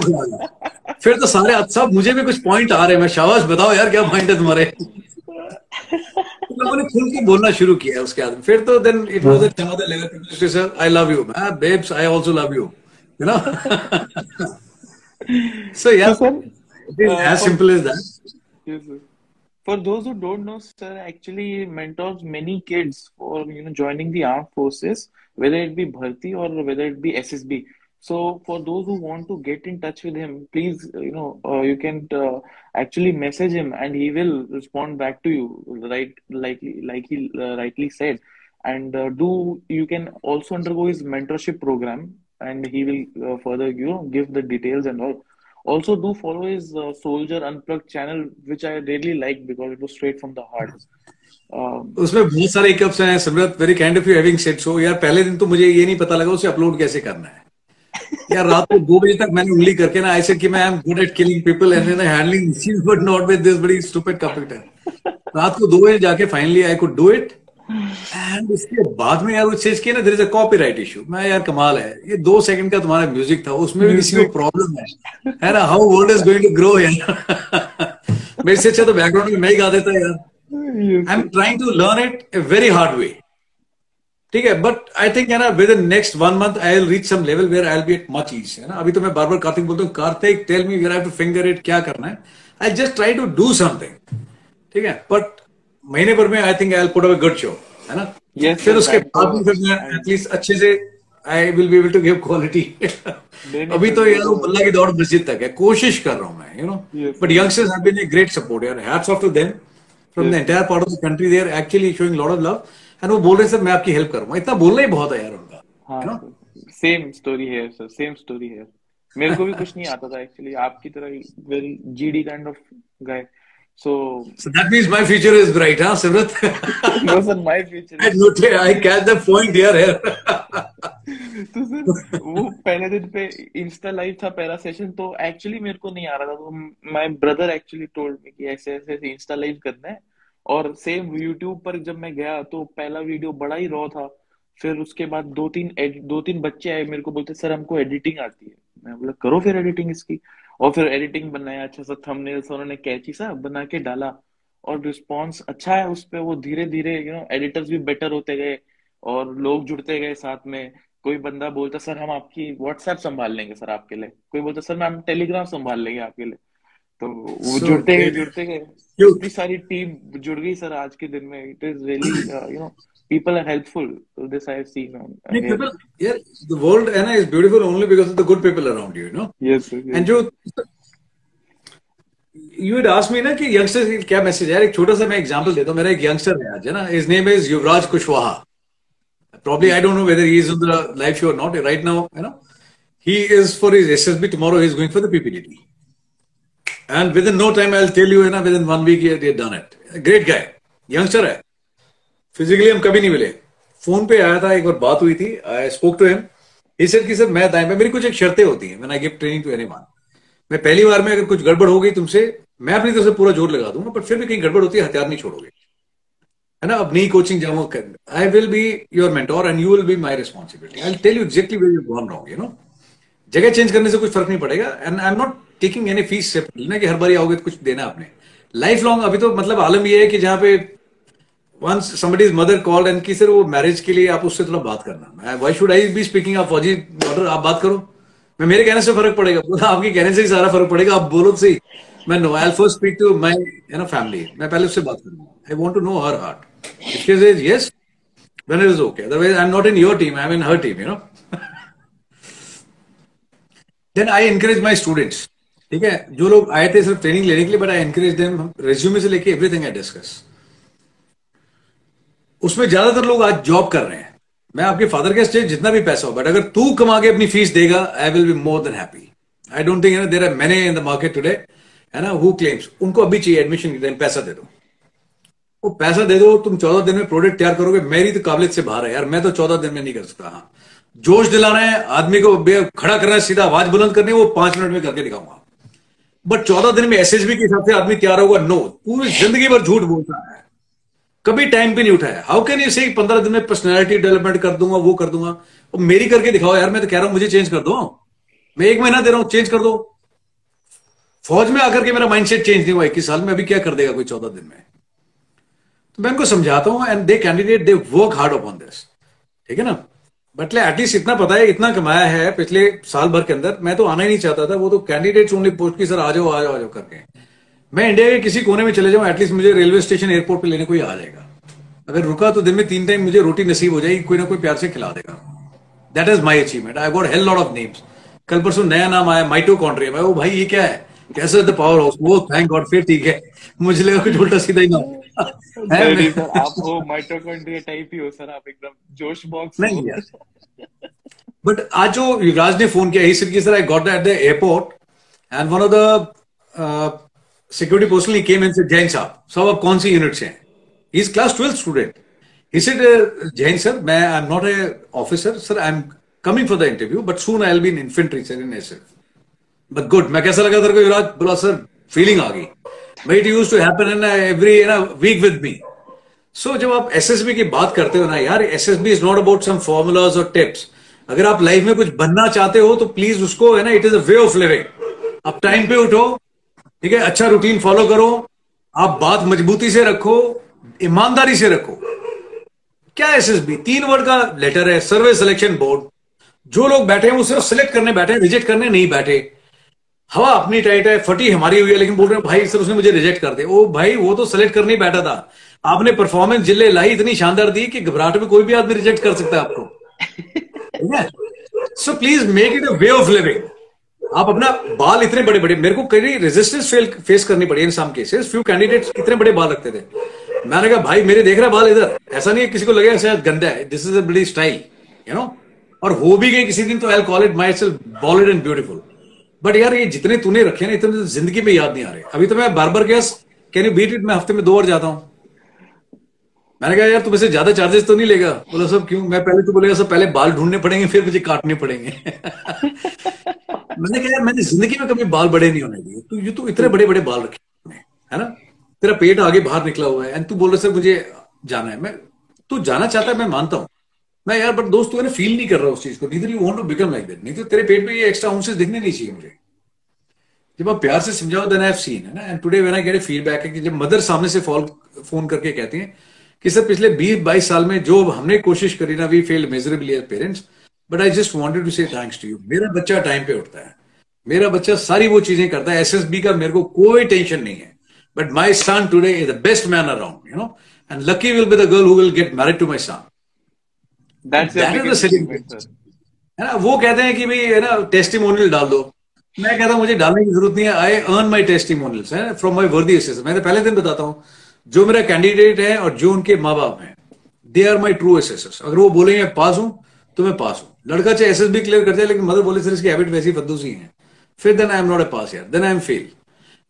फिर तो सारे सब मुझे भी कुछ पॉइंट आ रहे हैं मैं शाबाश बताओ यार क्या पॉइंट है तुम्हारे? तो लोगों ने खुल के बोलना शुरू किया उसके बाद। फिर तो then it was another level sir I love you babes I also love you you know so यार it is as simple as that Yes. For those who don't know, sir, actually mentors many kids for you know joining the armed forces, whether it be Bharti or whether it be SSB. So for those who want to get in touch with him, please you know uh, you can uh, actually message him and he will respond back to you, right? Like like he uh, rightly said, and uh, do you can also undergo his mentorship program, and he will uh, further you know give the details and all. Also, do follow his uh, Soldier Unplugged channel, which I really like because it was straight from the heart. Um, उसमें बहुत सारे hiccups हैं Simrat very kind of you having said so यार पहले दिन तो मुझे ये नहीं पता लगा उसे अपलोड कैसे करना है। यार रात को दो बजे तक मैंने उंगली करके ना ऐसे कि मैं I am good at killing people and handling machine but not with this बड़ी स्टूपिड कंप्यूटर रात को दो बजे जाके finally I could do it and उसके बाद में यार वो चीज़ की ना there is a copyright issue मैं यार कमाल है। ये दो सेकंड का तुम्हारा म्यूज़िक था उसमें भी किसी को प्रॉब्लम है। है ना? How world is going to grow यार? मेरे से अच्छा तो बैकग्राउंड में मैं ही गा देता यार। I am trying to learn it a very hard way ठीक है? बट आई थिंक है ना within next one month I will reach some level where I will be at much ease है ना? अभी तो मैं बार बार कार्तिक बोलता हूँ Kartik tell me where I to finger it क्या करना है? I just try to do something ठीक है? बट महीने भर में I think I put up good show है ना? Yes, फिर उसके बाद was- फिर मैं एटलीस्ट अच्छे से I will be able to give quality अभी तो यार वो बल्ला की दौड़ मस्जिद तक है कोशिश कर रहा हूँ मैं you know but youngsters have been a great support यार। Hats off to them from the entire part of the country they are actually showing lot of love and वो बोल रहे सर मैं आपकी हेल्प करूँगा इतना बोलना ही बहुत है यार उनका सेम स्टोरी है सर सेम स्टोरी है मेरे को भी कुछ नहीं आता था एक्चुअली आपकी तरह very GD kind of guy so So that means my future is bright, huh, Simrat? No sir my future I noted, I catch the point here. here. तो सर वो पहले दिन पे इंस्टा लाइव था पहला session तो actually मेरे को नहीं आ रहा था तो my brother actually told me कि ऐसे ऐसे इंस्टा लाइव करना है और सेम यूट्यूब पर जब मैं गया तो पहला वीडियो बड़ा ही रॉ था फिर उसके बाद दो तीन दो तीन बच्चे आए मेरे को बोलते सर हमको एडिटिंग आती है मैं बोला करो फिर एडिटिंग इसकी और फिर एडिटिंग बनाया अच्छा सा थंबनेल्स उन्होंने कैची सा बना के डाला और रिस्पॉन्स अच्छा है उस पर वो धीरे धीरे यू नो एडिटर्स भी बेटर होते गए और लोग जुड़ते गए साथ में। कोई बंदा बोलता सर हम आपकी व्हाट्सएप संभाल लेंगे सर आपके लिए। कोई बोलता सर हम टेलीग्राम संभाल लेंगे आपके लिए। तो वो so, जुड़ते गए जुड़ते गए। इतनी सारी टीम जुड़ गई सर आज के दिन में। It is really you know people are helpful so this i have seen on uh, people, yeah the world Anna, is beautiful only because of the good people around you you know yes, yes. and जो you would ask me ना कि youngsters की क्या message है एक छोटा सा मैं एग्जांपल देता हूं मेरा एक यंगस्टर है आज है ना his name is Yuvraj Kushwaha probably I don't know whether he is on the live show or not right now. You know, he is for his SSB tomorrow. He is going for the PPDT, and within no time I'll tell you, you know, within one week he had done it. Great guy, youngster है. Physically हम कभी नहीं मिले। Phone पे आया था, एक बार बात हुई थी। I spoke to him he said कि सर, मैं दाएँ पे, मेरी कुछ एक शर्तें होती हैं। When I give training to anyone मैं पहली बार में अगर कुछ गड़बड़ हो गई तुमसे, मैं अपनी तरफ़ से पूरा ज़ोर लगा दूँगा बट फिर भी कहीं गड़बड़ होती है, हथियार नहीं छोड़ोगे। है ना? अब नई कोचिंग जाऊँ I will be your mentor and you will be my responsibility I tell you exactly where you gone wrong you know जगह चेंज करने से कुछ फ़र्क नहीं पड़ेगा। And I am not taking any fees से ना कि हर बार आओगे तो कुछ देना आपने। लाइफ लॉन्ग अभी तो मतलब आलम यह है कि जहाँ पे once somebody's mother called and कि सर वो मैरिज के लिए आप उससे थोड़ा बात करना why should I be speaking of fauji daughter आप बात करो मैं, मेरे कहने से फ़र्क पड़ेगा। पूरा आपके कहने से ही सारा फ़र्क पड़ेगा। आप बोलो तो सही। मैं no I first speak to my you know family मैं पहले उससे बात करूँगा। I want to know her heart if she says yes is okay otherwise I am not in your team I am in her team you know then I encourage my students ठीक है? जो लोग आए थे सिर्फ़ training लेने के लिए but I encourage them resume से लेके एवरीथिंग आई डिस्कस उसमें ज़्यादातर लोग आज जॉब कर रहे हैं। मैं आपके फादर के स्टेज जितना भी पैसा हो बट अगर तू कमा के अपनी फ़ीस देगा I will be more than happy I don't think there are many in the market today है ना हु क्लेम्स उनको अभी चाहिए एडमिशन के टाइम पैसा दे दो. वो पैसा दे दो, तुम चौदह दिन में प्रोडक्ट तैयार करोगे, मेरी तो काबिलियत से बाहर है यार, मैं तो चौदह दिन में नहीं कर सकता हाँ। जोश दिलाना है, आदमी को खड़ा करना है, सीधा आवाज़ बुलंद करनी है, वो पाँच मिनट में करके दिखाऊँगा। बट चौदह दिन में एसएसबी के हिसाब से आदमी तैयार होगा नो पूरी ज़िंदगी भर झूठ बोलता है। कभी टाइम पे नहीं उठाया। हाउ कैन यू से पंद्रह दिन में पर्सनैलिटी डेवलपमेंट कर दूँगा, वो कर दूँगा? और मेरी करके दिखाओ यार, मैं तो कह रहा हूँ, मुझे चेंज कर दो। मैं एक महीना दे रहा हूँ चेंज कर दो। फौज में आकर के मेरा माइंडसेट चेंज नहीं हुआ, इक्कीस साल में, अभी क्या कर देगा कोई चौदह दिन में? तो मैं उनको समझाता हूँ and they candidate they work hard upon this ठीक है ना? बट एटलीस्ट इतना पता है, इतना कमाया है, पिछले साल भर के अंदर, मैं तो आना ही नहीं चाहता था, वो तो कैंडिडेट ओनली पोस्ट की, सर, आ जाओ आ जाओ आ जाओ करके। मैं इंडिया के किसी कोने में चले जाऊँ एटलीस्ट मुझे रेलवे स्टेशन एयरपोर्ट पे लेने कोई आ जाएगा। अगर रुका तो दिन में तीन टाइम मुझे रोटी नसीब हो जाएगी कोई ना कोई प्यार से खिला देगा। That is my achievement I got hell lot of names कल परसों नया नाम आया माइटोकॉन्ड्रिया मैं वो भाई ये क्या है? कैसे द पावर हाउस वो थैंक गॉड फिर ठीक है। मुझे लगा कुछ उल्टा सीधा ही ना आप वो माइटोकॉन्ड्रिया टाइप ही हो सर आप एकदम जोश बॉक्स नहीं यार। बट आज जो युवराज ने फ़ोन किया he sir I got at the airport and one of the security personally came and said Jain साहब साहब आप कौन सी यूनिट से हैं he is class twelfth student he said Jain sir मैं I am not a officer sir I am coming for the interview but soon I will be in infantry sir in SF but good मैं कैसा लगा तेरे को युवराज? बोला sir feeling आ गई. भाई it use to happen in every in week with me so जब आप एसएसबी की बात करते हो ना, यार SSB is not about some formulas और टिप्स अगर आप लाइफ में कुछ बनना चाहते हो तो प्लीज़ उसको, है ना it is a way of living आप टाइम पे उठो ठीक है? अच्छा रूटीन फॉलो करो। आप बात मजबूती से रखो ईमानदारी से रखो। क्या एसएसबी तीन वर्ड का लेटर है सर्वे सिलेक्शन बोर्ड जो लोग बैठे हैं वो सिर्फ़ सिलेक्ट करने बैठे रिजेक्ट करने नहीं बैठे। हवा अपनी टाइट है फटी हमारी हुई है लेकिन बोल रहे हैं भाई सर उसने मुझे रिजेक्ट कर दे ओ भाई वो तो सिलेक्ट करने ही बैठा था। आपने परफॉर्मेंस ज़िले लाई इतनी शानदार दी कि घबराहट में कोई भी आदमी रिजेक्ट कर सकता है आपको। So please make it a way of living आप अपना बाल इतने बड़े बड़े, मेरे को कई रेजिस्टेंस फेल फेस करनी पड़ी in some cases few candidates इतने बड़े बाल रखते थे। मैंने कहा, भाई, मेरे देख रहा बाल इधर। ऐसा नहीं है किसी को लगे शायद गंदा है। दिस इज़ अ बड़ी स्टाइल यू नो और हो भी गए किसी दिन तो I call it myself bald and beautiful but यार, ये जितने तूने रखे ना, इतने तो ज़िंदगी में याद नहीं आ रहे। अभी तो मैं बार बार गया कैन यू बीट इट मैं हफ़्ते में दो बार जाता हूँ। मैंने कहा, यार, तुम ऐसे ज़्यादा चार्जेस तो नहीं लेगा? बोला, सब क्यों? मैं पहले तो बोलेगा, सब पहले बाल ढूँढने पड़ेंगे, फिर मुझे काटने पड़ेंगे. मैंने कहा, यार, मैंने ज़िंदगी में कभी बाल बड़े नहीं होने दिए। तो ये तो इतने बड़े बड़े बाल रखे है ना? तेरा पेट आगे बाहर निकला हुआ है एंड तू बोल रहा सर, मुझे जाना है। मैं, तू जाना चाहता है, मैं मानता हूँ। मैं, यार बट दोस्त, तू फील नहीं कर रहा उस चीज़ को neither you want to become like that नहीं तो तेरे पेट में ये एक्स्ट्रा आउंसेस दिखने नहीं चाहिए मुझे। जब आप प्यार से समझाओ देन आई हैव सीन है ना? And today when I get feedback है कि जब मदर सामने से फॉल फ़ोन करके कहती हैं कि सर पिछले 20 22 साल में जो हमने कोशिश करी ना we fail measurably as parents but I just wanted to say thanks to you मेरा बच्चा टाइम पे उठता है। मेरा बच्चा सारी वो चीज़ें करता है। एसएसबी का मेरे को कोई टेंशन नहीं है। But my son today is the best man around you know and lucky will be the girl who will get married to my son है ना? वो कहते हैं कि भाई है ना टेस्टिमोनियल डाल दो। मैं कहता हूँ मुझे डालने की ज़रूरत नहीं है। आई अर्न माई टेस्टिमोनियल्स है फ्रॉम माई वर्दी एसेस मैं तो पहले दिन बताता हूँ। जो मेरा कैंडिडेट है और जो उनके माँ बाप हैं they are my true S S अगर वो बोलेंगे पास हूँ तो मैं पास हूँ। लड़का चाहे एस भी क्लियर कर जाए लेकिन मदर बोले, सर, इसकी हैबिट वैसी फद्दू सी है। फिर then I am not a pass यार then I am fail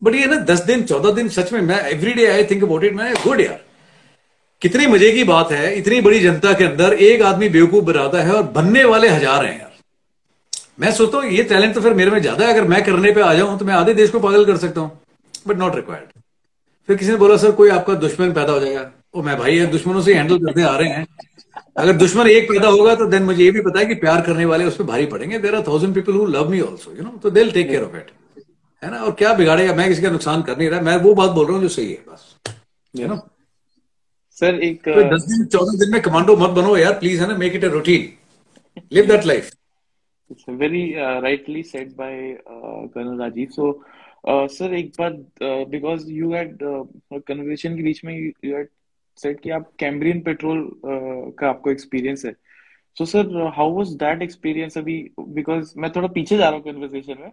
but ये ना दस दिन, चौदह दिन, सच में मैं every day I think about it मैं गुड यार। कितनी मज़े की बात है, इतनी बड़ी जनता के अंदर एक आदमी बेवकूफ़ बनाता है और बनने वाले हज़ार हैं यार। मैं सोचता हूँ, ये टैलेंट तो फिर मेरे में ज़्यादा है। अगर मैं करने पे आ जाऊँ तो मैं आधे देश को पागल कर सकता हूँ। बट नॉट रिक्वायर्ड फिर किसी ने बोला सर कोई आपका दुश्मन पैदा हो जाएगा। ओ मैं भाई है दुश्मनों से हैंडल करते आ रहे हैं। अगर दुश्मन एक पैदा होगा तो देन मुझे ये भी पता है कि प्यार करने वाले उस पर भारी पड़ेंगे। There are thousand people who love me also you know तो दिल टेक केयर ऑफ़ इट है ना? और क्या बिगाड़ेगा मैं किसी का नुकसान कर नहीं रहा? मैं वो बात बोल रहा हूँ जो सही है बस। यू नो सर एक तो दस दिन चौदह दिन में कमांडो मत बनो यार प्लीज़ है ना? Make it a routine live that life It's very uh, rightly said by uh, Colonel Rajiv. So, uh, sir, एक बात because you you had uh, के बीच में you, you had said कि आप कैम्ब्रियन पेट्रोल uh, का आपको experience है। So sir how was that experience अभी बिकॉज़ मैं थोड़ा पीछे जा रहा हूँ कन्वर्सेशन में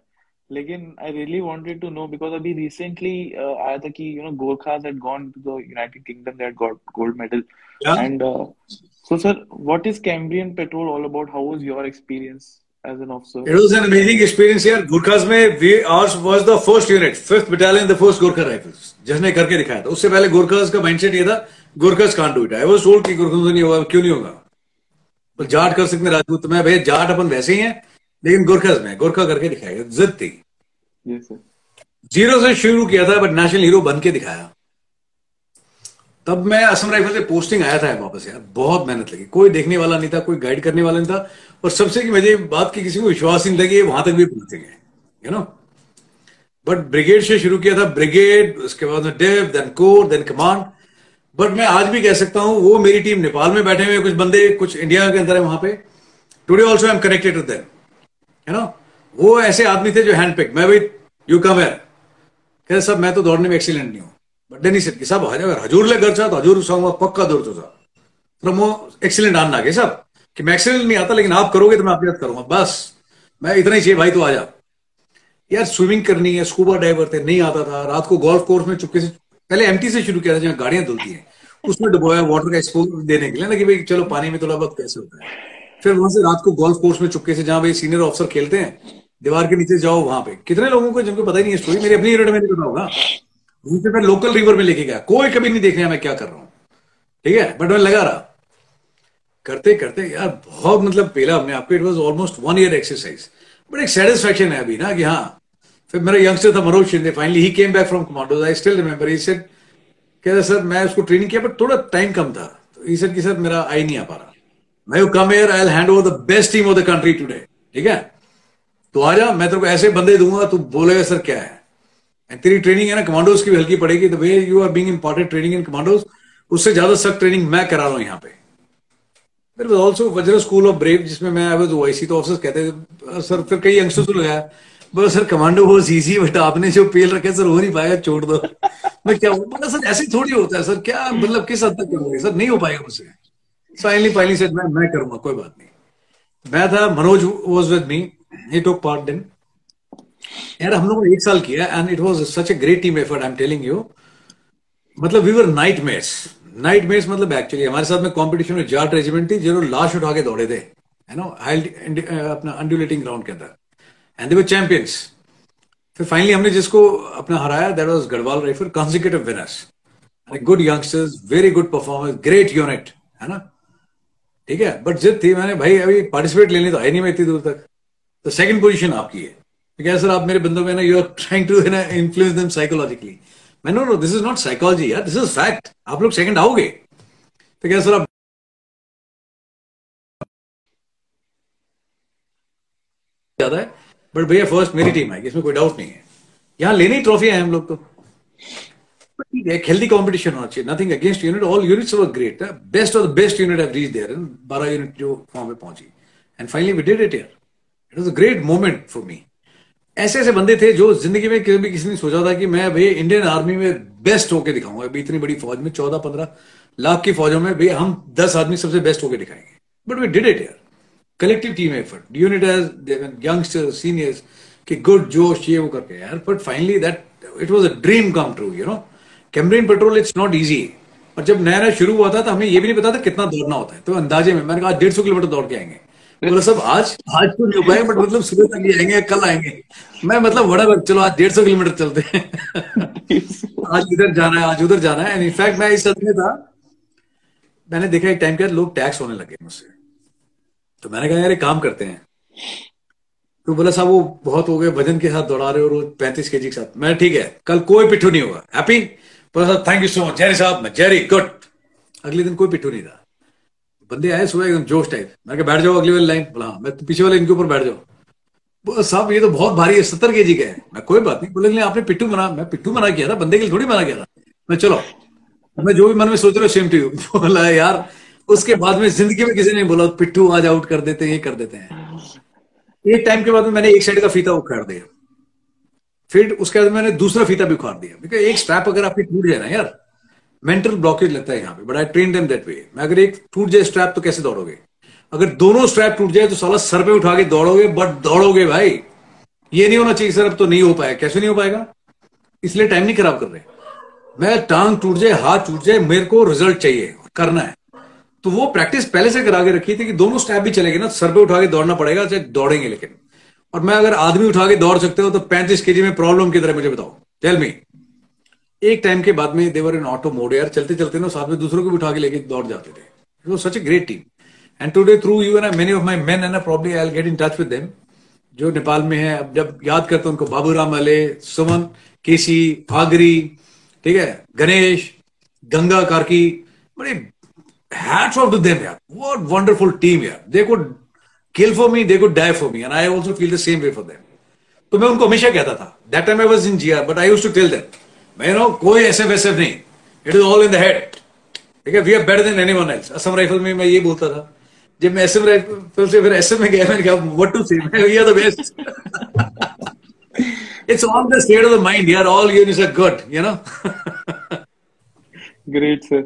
लेकिन I really wanted to know because अभी रिसेंटली आया था कि you know Gorkhas had gone to the United Kingdom that got gold medal and so sir what is Cambrian patrol all about how was your experience as an officer? It was an amazing experience here. Gurkhas में we ours was the first unit, fifth battalion, the first Gurkha rifles, जिसने करके दिखाया था. उससे पहले Gurkhas का mindset ये था, Gurkhas can't do it. I was told कि Gurkhas नहीं होगा, क्यों नहीं होगा? तो जाट कर सकते राजपूत तो मैं भैया जाट अपन वैसे ही हैं, लेकिन Gurkhas में गोरखा करके दिखाएगा, जिद थी. Yes, sir. ज़ीरो से शुरू किया था, बट नेशनल हीरो बन के दिखाया. तब मैं असम राइफल से पोस्टिंग आया था वापस यार। बहुत मेहनत लगी। कोई देखने वाला नहीं था, कोई गाइड करने वाला नहीं था। और सबसे की मुझे बात की किसी को विश्वास नहीं लगी वहाँ तक भी पहुँचेंगे यू नो बट ब्रिगेड से शुरू किया था। ब्रिगेड उसके बाद div then corps then command but मैं आज भी कह सकता हूँ, वो मेरी टीम नेपाल में बैठे हुए कुछ बंदे, कुछ इंडिया के अंदर है वहाँ पे। Today also I am connected with them you know वो ऐसे आदमी थे जो हैंड पिक मैं भाई यू कम है कह सब मैं तो दौड़ने में एक्सीलेंट नहीं हूँ। बट सर कि सब अगर हजूर ले घर तो हजूर संग पक्का दौड़ तो तो वो एक्सीलेंट आना के सब कि मैं एक्सीलेंट नहीं आता, लेकिन आप करोगे तो मैं आपकी करूँगा। बस, मैं इतना ही चाहिए भाई तो आ जा यार स्विमिंग करनी है स्कूबा डाइवर थे, नहीं आता था। रात को गोल्फ कोर्स में चुपके से, पहले एमटी से शुरू किया था जहाँ गाड़ियाँ धुलती हैं। उसमें डुबोया वाटर का एक्सपोज देने के लिए ना, कि भाई, चलो पानी में थोड़ा बहुत कैसे होता है। फिर वहाँ से रात को गोल्फ कोर्स में चुपके से जहाँ भाई सीनियर ऑफिसर खेलते हैं, दीवार के नीचे जाओ वहाँ पे। कितने लोगों को, जिनको पता ही नहीं है स्टोरी मेरी अपनी यूनिट में नहीं पता होगा। उनसे मैं लोकल रिवर में लेके गया। कोई कभी नहीं देख रहा मैं क्या कर रहा हूँ। ठीक है? बट मैं लगा रहा। करते करते, यार, बहुत मतलब पेला हमने आपको। It was almost one year exercise but एक सेटिस्फेक्शन है अभी ना कि हाँ फिर मेरा यंगस्टर था Manoj Shinde. Finally he came back from commando I still remember he said कहते सर मैं उसको ट्रेनिंग किया बट थोड़ा टाइम कम था। तो ही सेड कि सर मेरा आई नहीं आ पा रहा। मैं you come here I hand over the best team of the country today ठीक है? तो आ जा, मैं तेरे को ऐसे बंदे दूँगा, तू बोलेगा सर क्या है? तेरी ट्रेनिंग है ना कमांडोज की भी हल्की पड़ेगी the way you are being important training in commandos उससे ज़्यादा सख्त ट्रेनिंग मैं करा रहा हूँ यहाँ पे। There was also Vajra school of brave जिसमें मैं आई वाज ओआईसी तो ऑफिसर्स कहते सर, फिर कई यंगस्टर्स को लगाया। बोला, सर कमांडो बहुत इजी बट आपने जो पेल रखे सर, हो नहीं पाएगा छोड़ दो। मैं क्या बोला सर, ऐसे थोड़ी होता है, सर, क्या मतलब किस हद तक करोगे? सर, नहीं हो पाएगा मुझसे। फाइनली फाइनली सेट मैं मैं करूँगा, कोई बात नहीं। मैं था, Manoj was with me he took part दिन यार हम लोगों ने एक साल किया and it was such a great team effort I am telling you मतलब we were night mates night mates मतलब एक्चुअली हमारे साथ में कंपटीशन में जाट रेजिमेंट थी, जो लाश उठा के दौड़े थे है नो अपना अंडुलेटिंग ग्राउंड के अंदर. एंड दे वर चैंपियंस फिर फाइनली हमने जिसको अपना हराया that was Garhwal rifle consecutive winners good youngsters very good performance great unit है ना? ठीक है? बट जिद थी, मैंने, भाई, अभी पार्टिसिपेट लेने तो आई नहीं मैं इतनी दूर तक. तो सेकंड पोजीशन आपकी है। क्या सर आप मेरे बंदों में ना यू आर ट्राइंग टू ना इन्फ्लुएंस देम साइकोलॉजिकली मैं no no this is not psychology यार. दिस इज़ फैक्ट आप लोग सेकंड आओगे. तो क्या सर आप ज़्यादा है? बट भैया फ़र्स्ट मेरी टीम आएगी. इसमें कोई डाउट नहीं है. यहाँ लेनी ट्रॉफी है हम लोग तो. एक हेल्दी कंपटीशन होना चाहिए. Nothing against unit all units were great best of the best unit have reach there बारह यूनिट जो फॉर्म में पहुँची. And finally we did it it was a great moment for me ऐसे ऐसे बंदे थे जो ज़िंदगी में कभी किसी ने सोचा था कि मैं भाई इंडियन आर्मी में बेस्ट होके दिखाऊँगा। अभी इतनी बड़ी फौज में चौदह, पंद्रह लाख की फौजों में भाई हम दस आदमी सबसे बेस्ट होके दिखाएँगे। बट वी डिड इट यार collective team effort unit youngster seniors कि गुड जोश, ये वो करके। यार but finally that it was a dream come true you know Cambrian patrol it's not easy और जब नया नया शुरू हुआ था तो हमें ये भी नहीं पता था कितना दौड़ना होता है। तो अंदाजे में, मैंने कहा, डेढ़ सौ किलोमीटर दौड़ के आएँगे। बोला सब आज आज तो नहीं हो पाएँगे बट मतलब सुबह तक ही आएँगे, कल आएँगे। मैं मतलब बड़ा चलो, आज डेढ़ सौ किलोमीटर चलते हैं। आज इधर जाना है, आज उधर जाना है। इनफैक्ट मैं इस में था। मैंने देखा एक टाइम के लोग टैक्स होने लगे मुझसे। तो मैंने कहा यार काम करते हैं। तो बोला, साहब, वो बहुत हो गए, वज़न के साथ दौड़ा रहे हो, रोज पैंतीस के जी के साथ। मैं ठीक है, कल कोई पिट्ठू नहीं होगा। हैप्पी बोला, साहब thank you so much Jerry साहब, मैं जेरी गुड अगले दिन कोई पिट्ठू नहीं था। बंदे आए सुबह एकदम जोश टाइप। मैं बैठ जाओ अगली वाली लाइन। बोला हाँ, मैं तो पीछे वाले इनके ऊपर बैठ जाओ साहब ये तो बहुत भारी है सत्तर के जी का है। मैं कोई बात नहीं। बोले आपने पिट्टू बना मैं पिट्टू बना किया था बंदे के लिए थोड़ी बना किया था मैं चलो। मैं जो भी मन में सोच रहा हूँ सेम टू बोला यार उसके बाद में ज़िंदगी में किसी ने बोला पिट्टू आज आउट कर देते हैं ये कर देते हैं। एक टाइम के बाद में मैंने एक साइड का फीता उखाड़ दिया। फिर उसके बाद मैंने दूसरा फीता भी उखाड़ दिया। एक स्ट्रैप अगर आपकी टूट जाए ना यार मेंटल ब्लॉकेज लगता है यहाँ पे but I train them that way मैं अगर एक टूट जाए स्ट्रैप तो कैसे दौड़ोगे? अगर दोनों स्ट्रैप टूट जाए तो साला सर पे उठा के दौड़ोगे बट दौड़ोगे भाई। ये नहीं होना चाहिए सर अब तो नहीं हो पाया। कैसे नहीं हो पाएगा? इसलिए टाइम नहीं खराब कर रहे। मैं टांग टूट जाए, हाथ टूट जाए, मेरे को रिज़ल्ट चाहिए, करना है। तो वो प्रैक्टिस पहले से करा के रखी थी कि दोनों स्टेप भी चलेंगे ना सर पे उठा के दौड़ना पड़ेगा, चाहे दौड़ेंगे लेकिन। और मैं अगर आदमी उठा के दौड़ सकते हो तो पैंतीस के में प्रॉब्लम की तरह मुझे बताओ। टेल मी एक टाइम के बाद में देवर इन ऑटो मोड यार चलते चलते ना साथ में दूसरों को उठा के लेके दौड़ जाते थे such a great team and today through you and many of my men and probably I get in touch with them जो नेपाल में है अब जब याद करते उनको बाबूराम अले सुमन केसी आगरी ठीक है गणेश गंगा कार्की बड़े hats off to them, yeah. What wonderful team, yeah. They could kill for me, they could die for me, and I also feel the same way for them. तो मैं उनको हमेशा कहता था that time I was in GR but I used to tell them मैं no कोई SF SF नहीं it is all in the head ठीक है we are better than anyone else Assam rifle में मैं ये बोलता था जब मैं एसएम राइफल से फिर एसएम में गया मैंने कहा what to say we are the best it's all the state of the mind यार all units are good you know great sir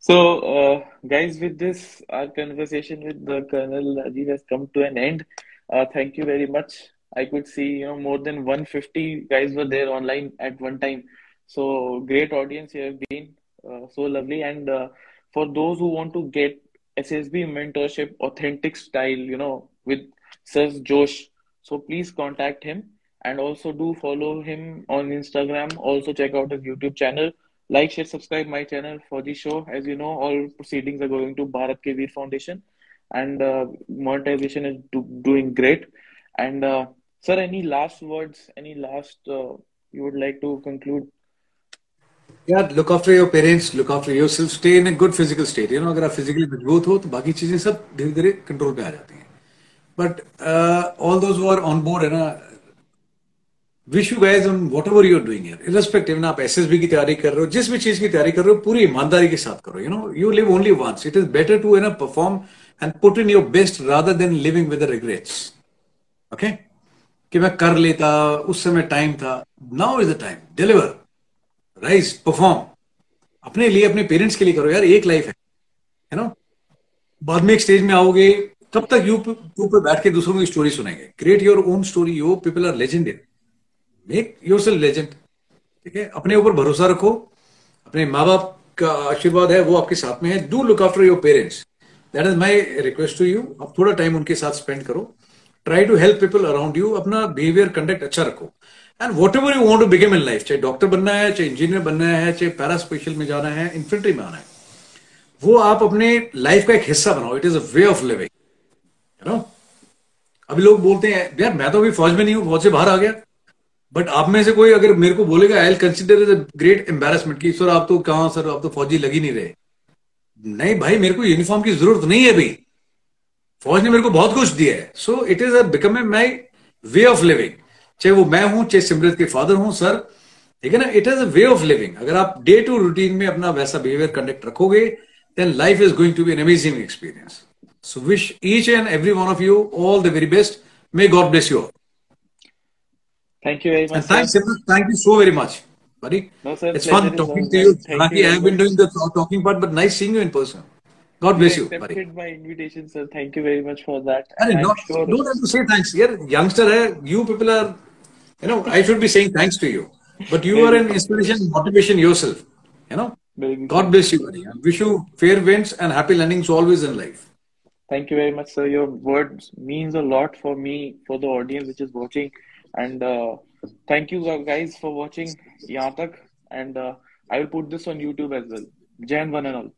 so uh, guys, with this, our conversation with the Colonel Rajiv has come to an end. Uh, thank you very much. I could see, you know, more than 150 guys were there online at one time. So great audience you have been. Uh, so lovely. And uh, for those who want to get SSB mentorship, authentic style, you know, with Sir Josh, so please contact him and also do follow him on Instagram. Also check out his YouTube channel like, share, subscribe my channel for the show. As you know, all proceedings are going to Bharat K Foundation, and uh, monetization is do, doing great. And uh, sir, any last words? Any last uh, you would like to conclude? Yeah, look after your parents, look after yourself, stay in a good physical state. You know, अगर आप physically मज़बूत हो तो बाकी चीज़ें सब धीरे धीरे कंट्रोल पे आ जाती हैं. Uh, all those who are on board है ना wish you guys on whatever you're doing irrespective ना आप एसएसबी की तैयारी कर रहे हो जिस भी चीज़ की तैयारी कर रहे हो पूरी ईमानदारी के साथ करो। You know you live only once it is better to and perform and put in your best rather than living with regrets okay कि मैं कर लेता उस समय टाइम था now is the time deliver rise perform अपने लिए, अपने पेरेंट्स के लिए करो यार, एक लाइफ है है ना? बाद में एक स्टेज में आओगे, तब तक यू यू पे बैठ के दूसरों की स्टोरी सुनेंगे। Create your own story you people are legendary make yourself legend ठीक है? अपने ऊपर भरोसा रखो। अपने माँ बाप का आशीर्वाद है, वो आपके साथ में है। Do look after your parents that is my request to you आप थोड़ा टाइम उनके साथ स्पेंड करो। Try to help people around you अपना बिहेवियर कंडक्ट अच्छा रखो। And whatever you want to become in life चाहे डॉक्टर बनना है, चाहे इंजीनियर बनना है, चाहे पैरा स्पेशल में जाना है इन्फेंट्री में आना है, वो आप अपने लाइफ का एक हिस्सा बनाओ। It is a way of living है ना अभी लोग बोलते हैं, यार, मैं तो अभी फौज में नहीं हूँ, फौज से बाहर आ गया। बट आप में से कोई अगर मेरे को बोलेगा I consider is a great embarrassment की सर आप तो कहा सर आप तो फौजी लग ही नहीं रहे। नहीं भाई, मेरे को यूनिफॉर्म की ज़रूरत नहीं है भाई फौज ने मेरे को बहुत कुछ दिया है। So it is a become a my way of living चाहे वो मैं हूँ चाहे सिमरत के फादर हूँ सर ठीक है ना it is a way of living अगर आप डे टू रूटीन में अपना वैसा बिहेवियर कंडक्ट रखोगे then life is going to be an amazing experience so wish each and every one of you all the very best may God bless you Thank you very much. And thanks, sir. thank you so very much, buddy. No, sir, it's fun talking to you. Thank you. I have been doing the talking part, but nice seeing you in person. God bless you, buddy. accepted my invitation, sir. Thank you very much for that. Arre, not, sure... don't have to say thanks. Here, youngster, hai, you people are, you know, I should be saying thanks to you. But you are an inspiration, motivation yourself. You know, God bless you, buddy. I wish you fair winds and happy landings always in life. Thank you very much, sir. Your words means a lot for me, for the audience which is watching. And uh, thank you guys for watching yahan tak and uh, I will put this on YouTube as well. Jan one and all.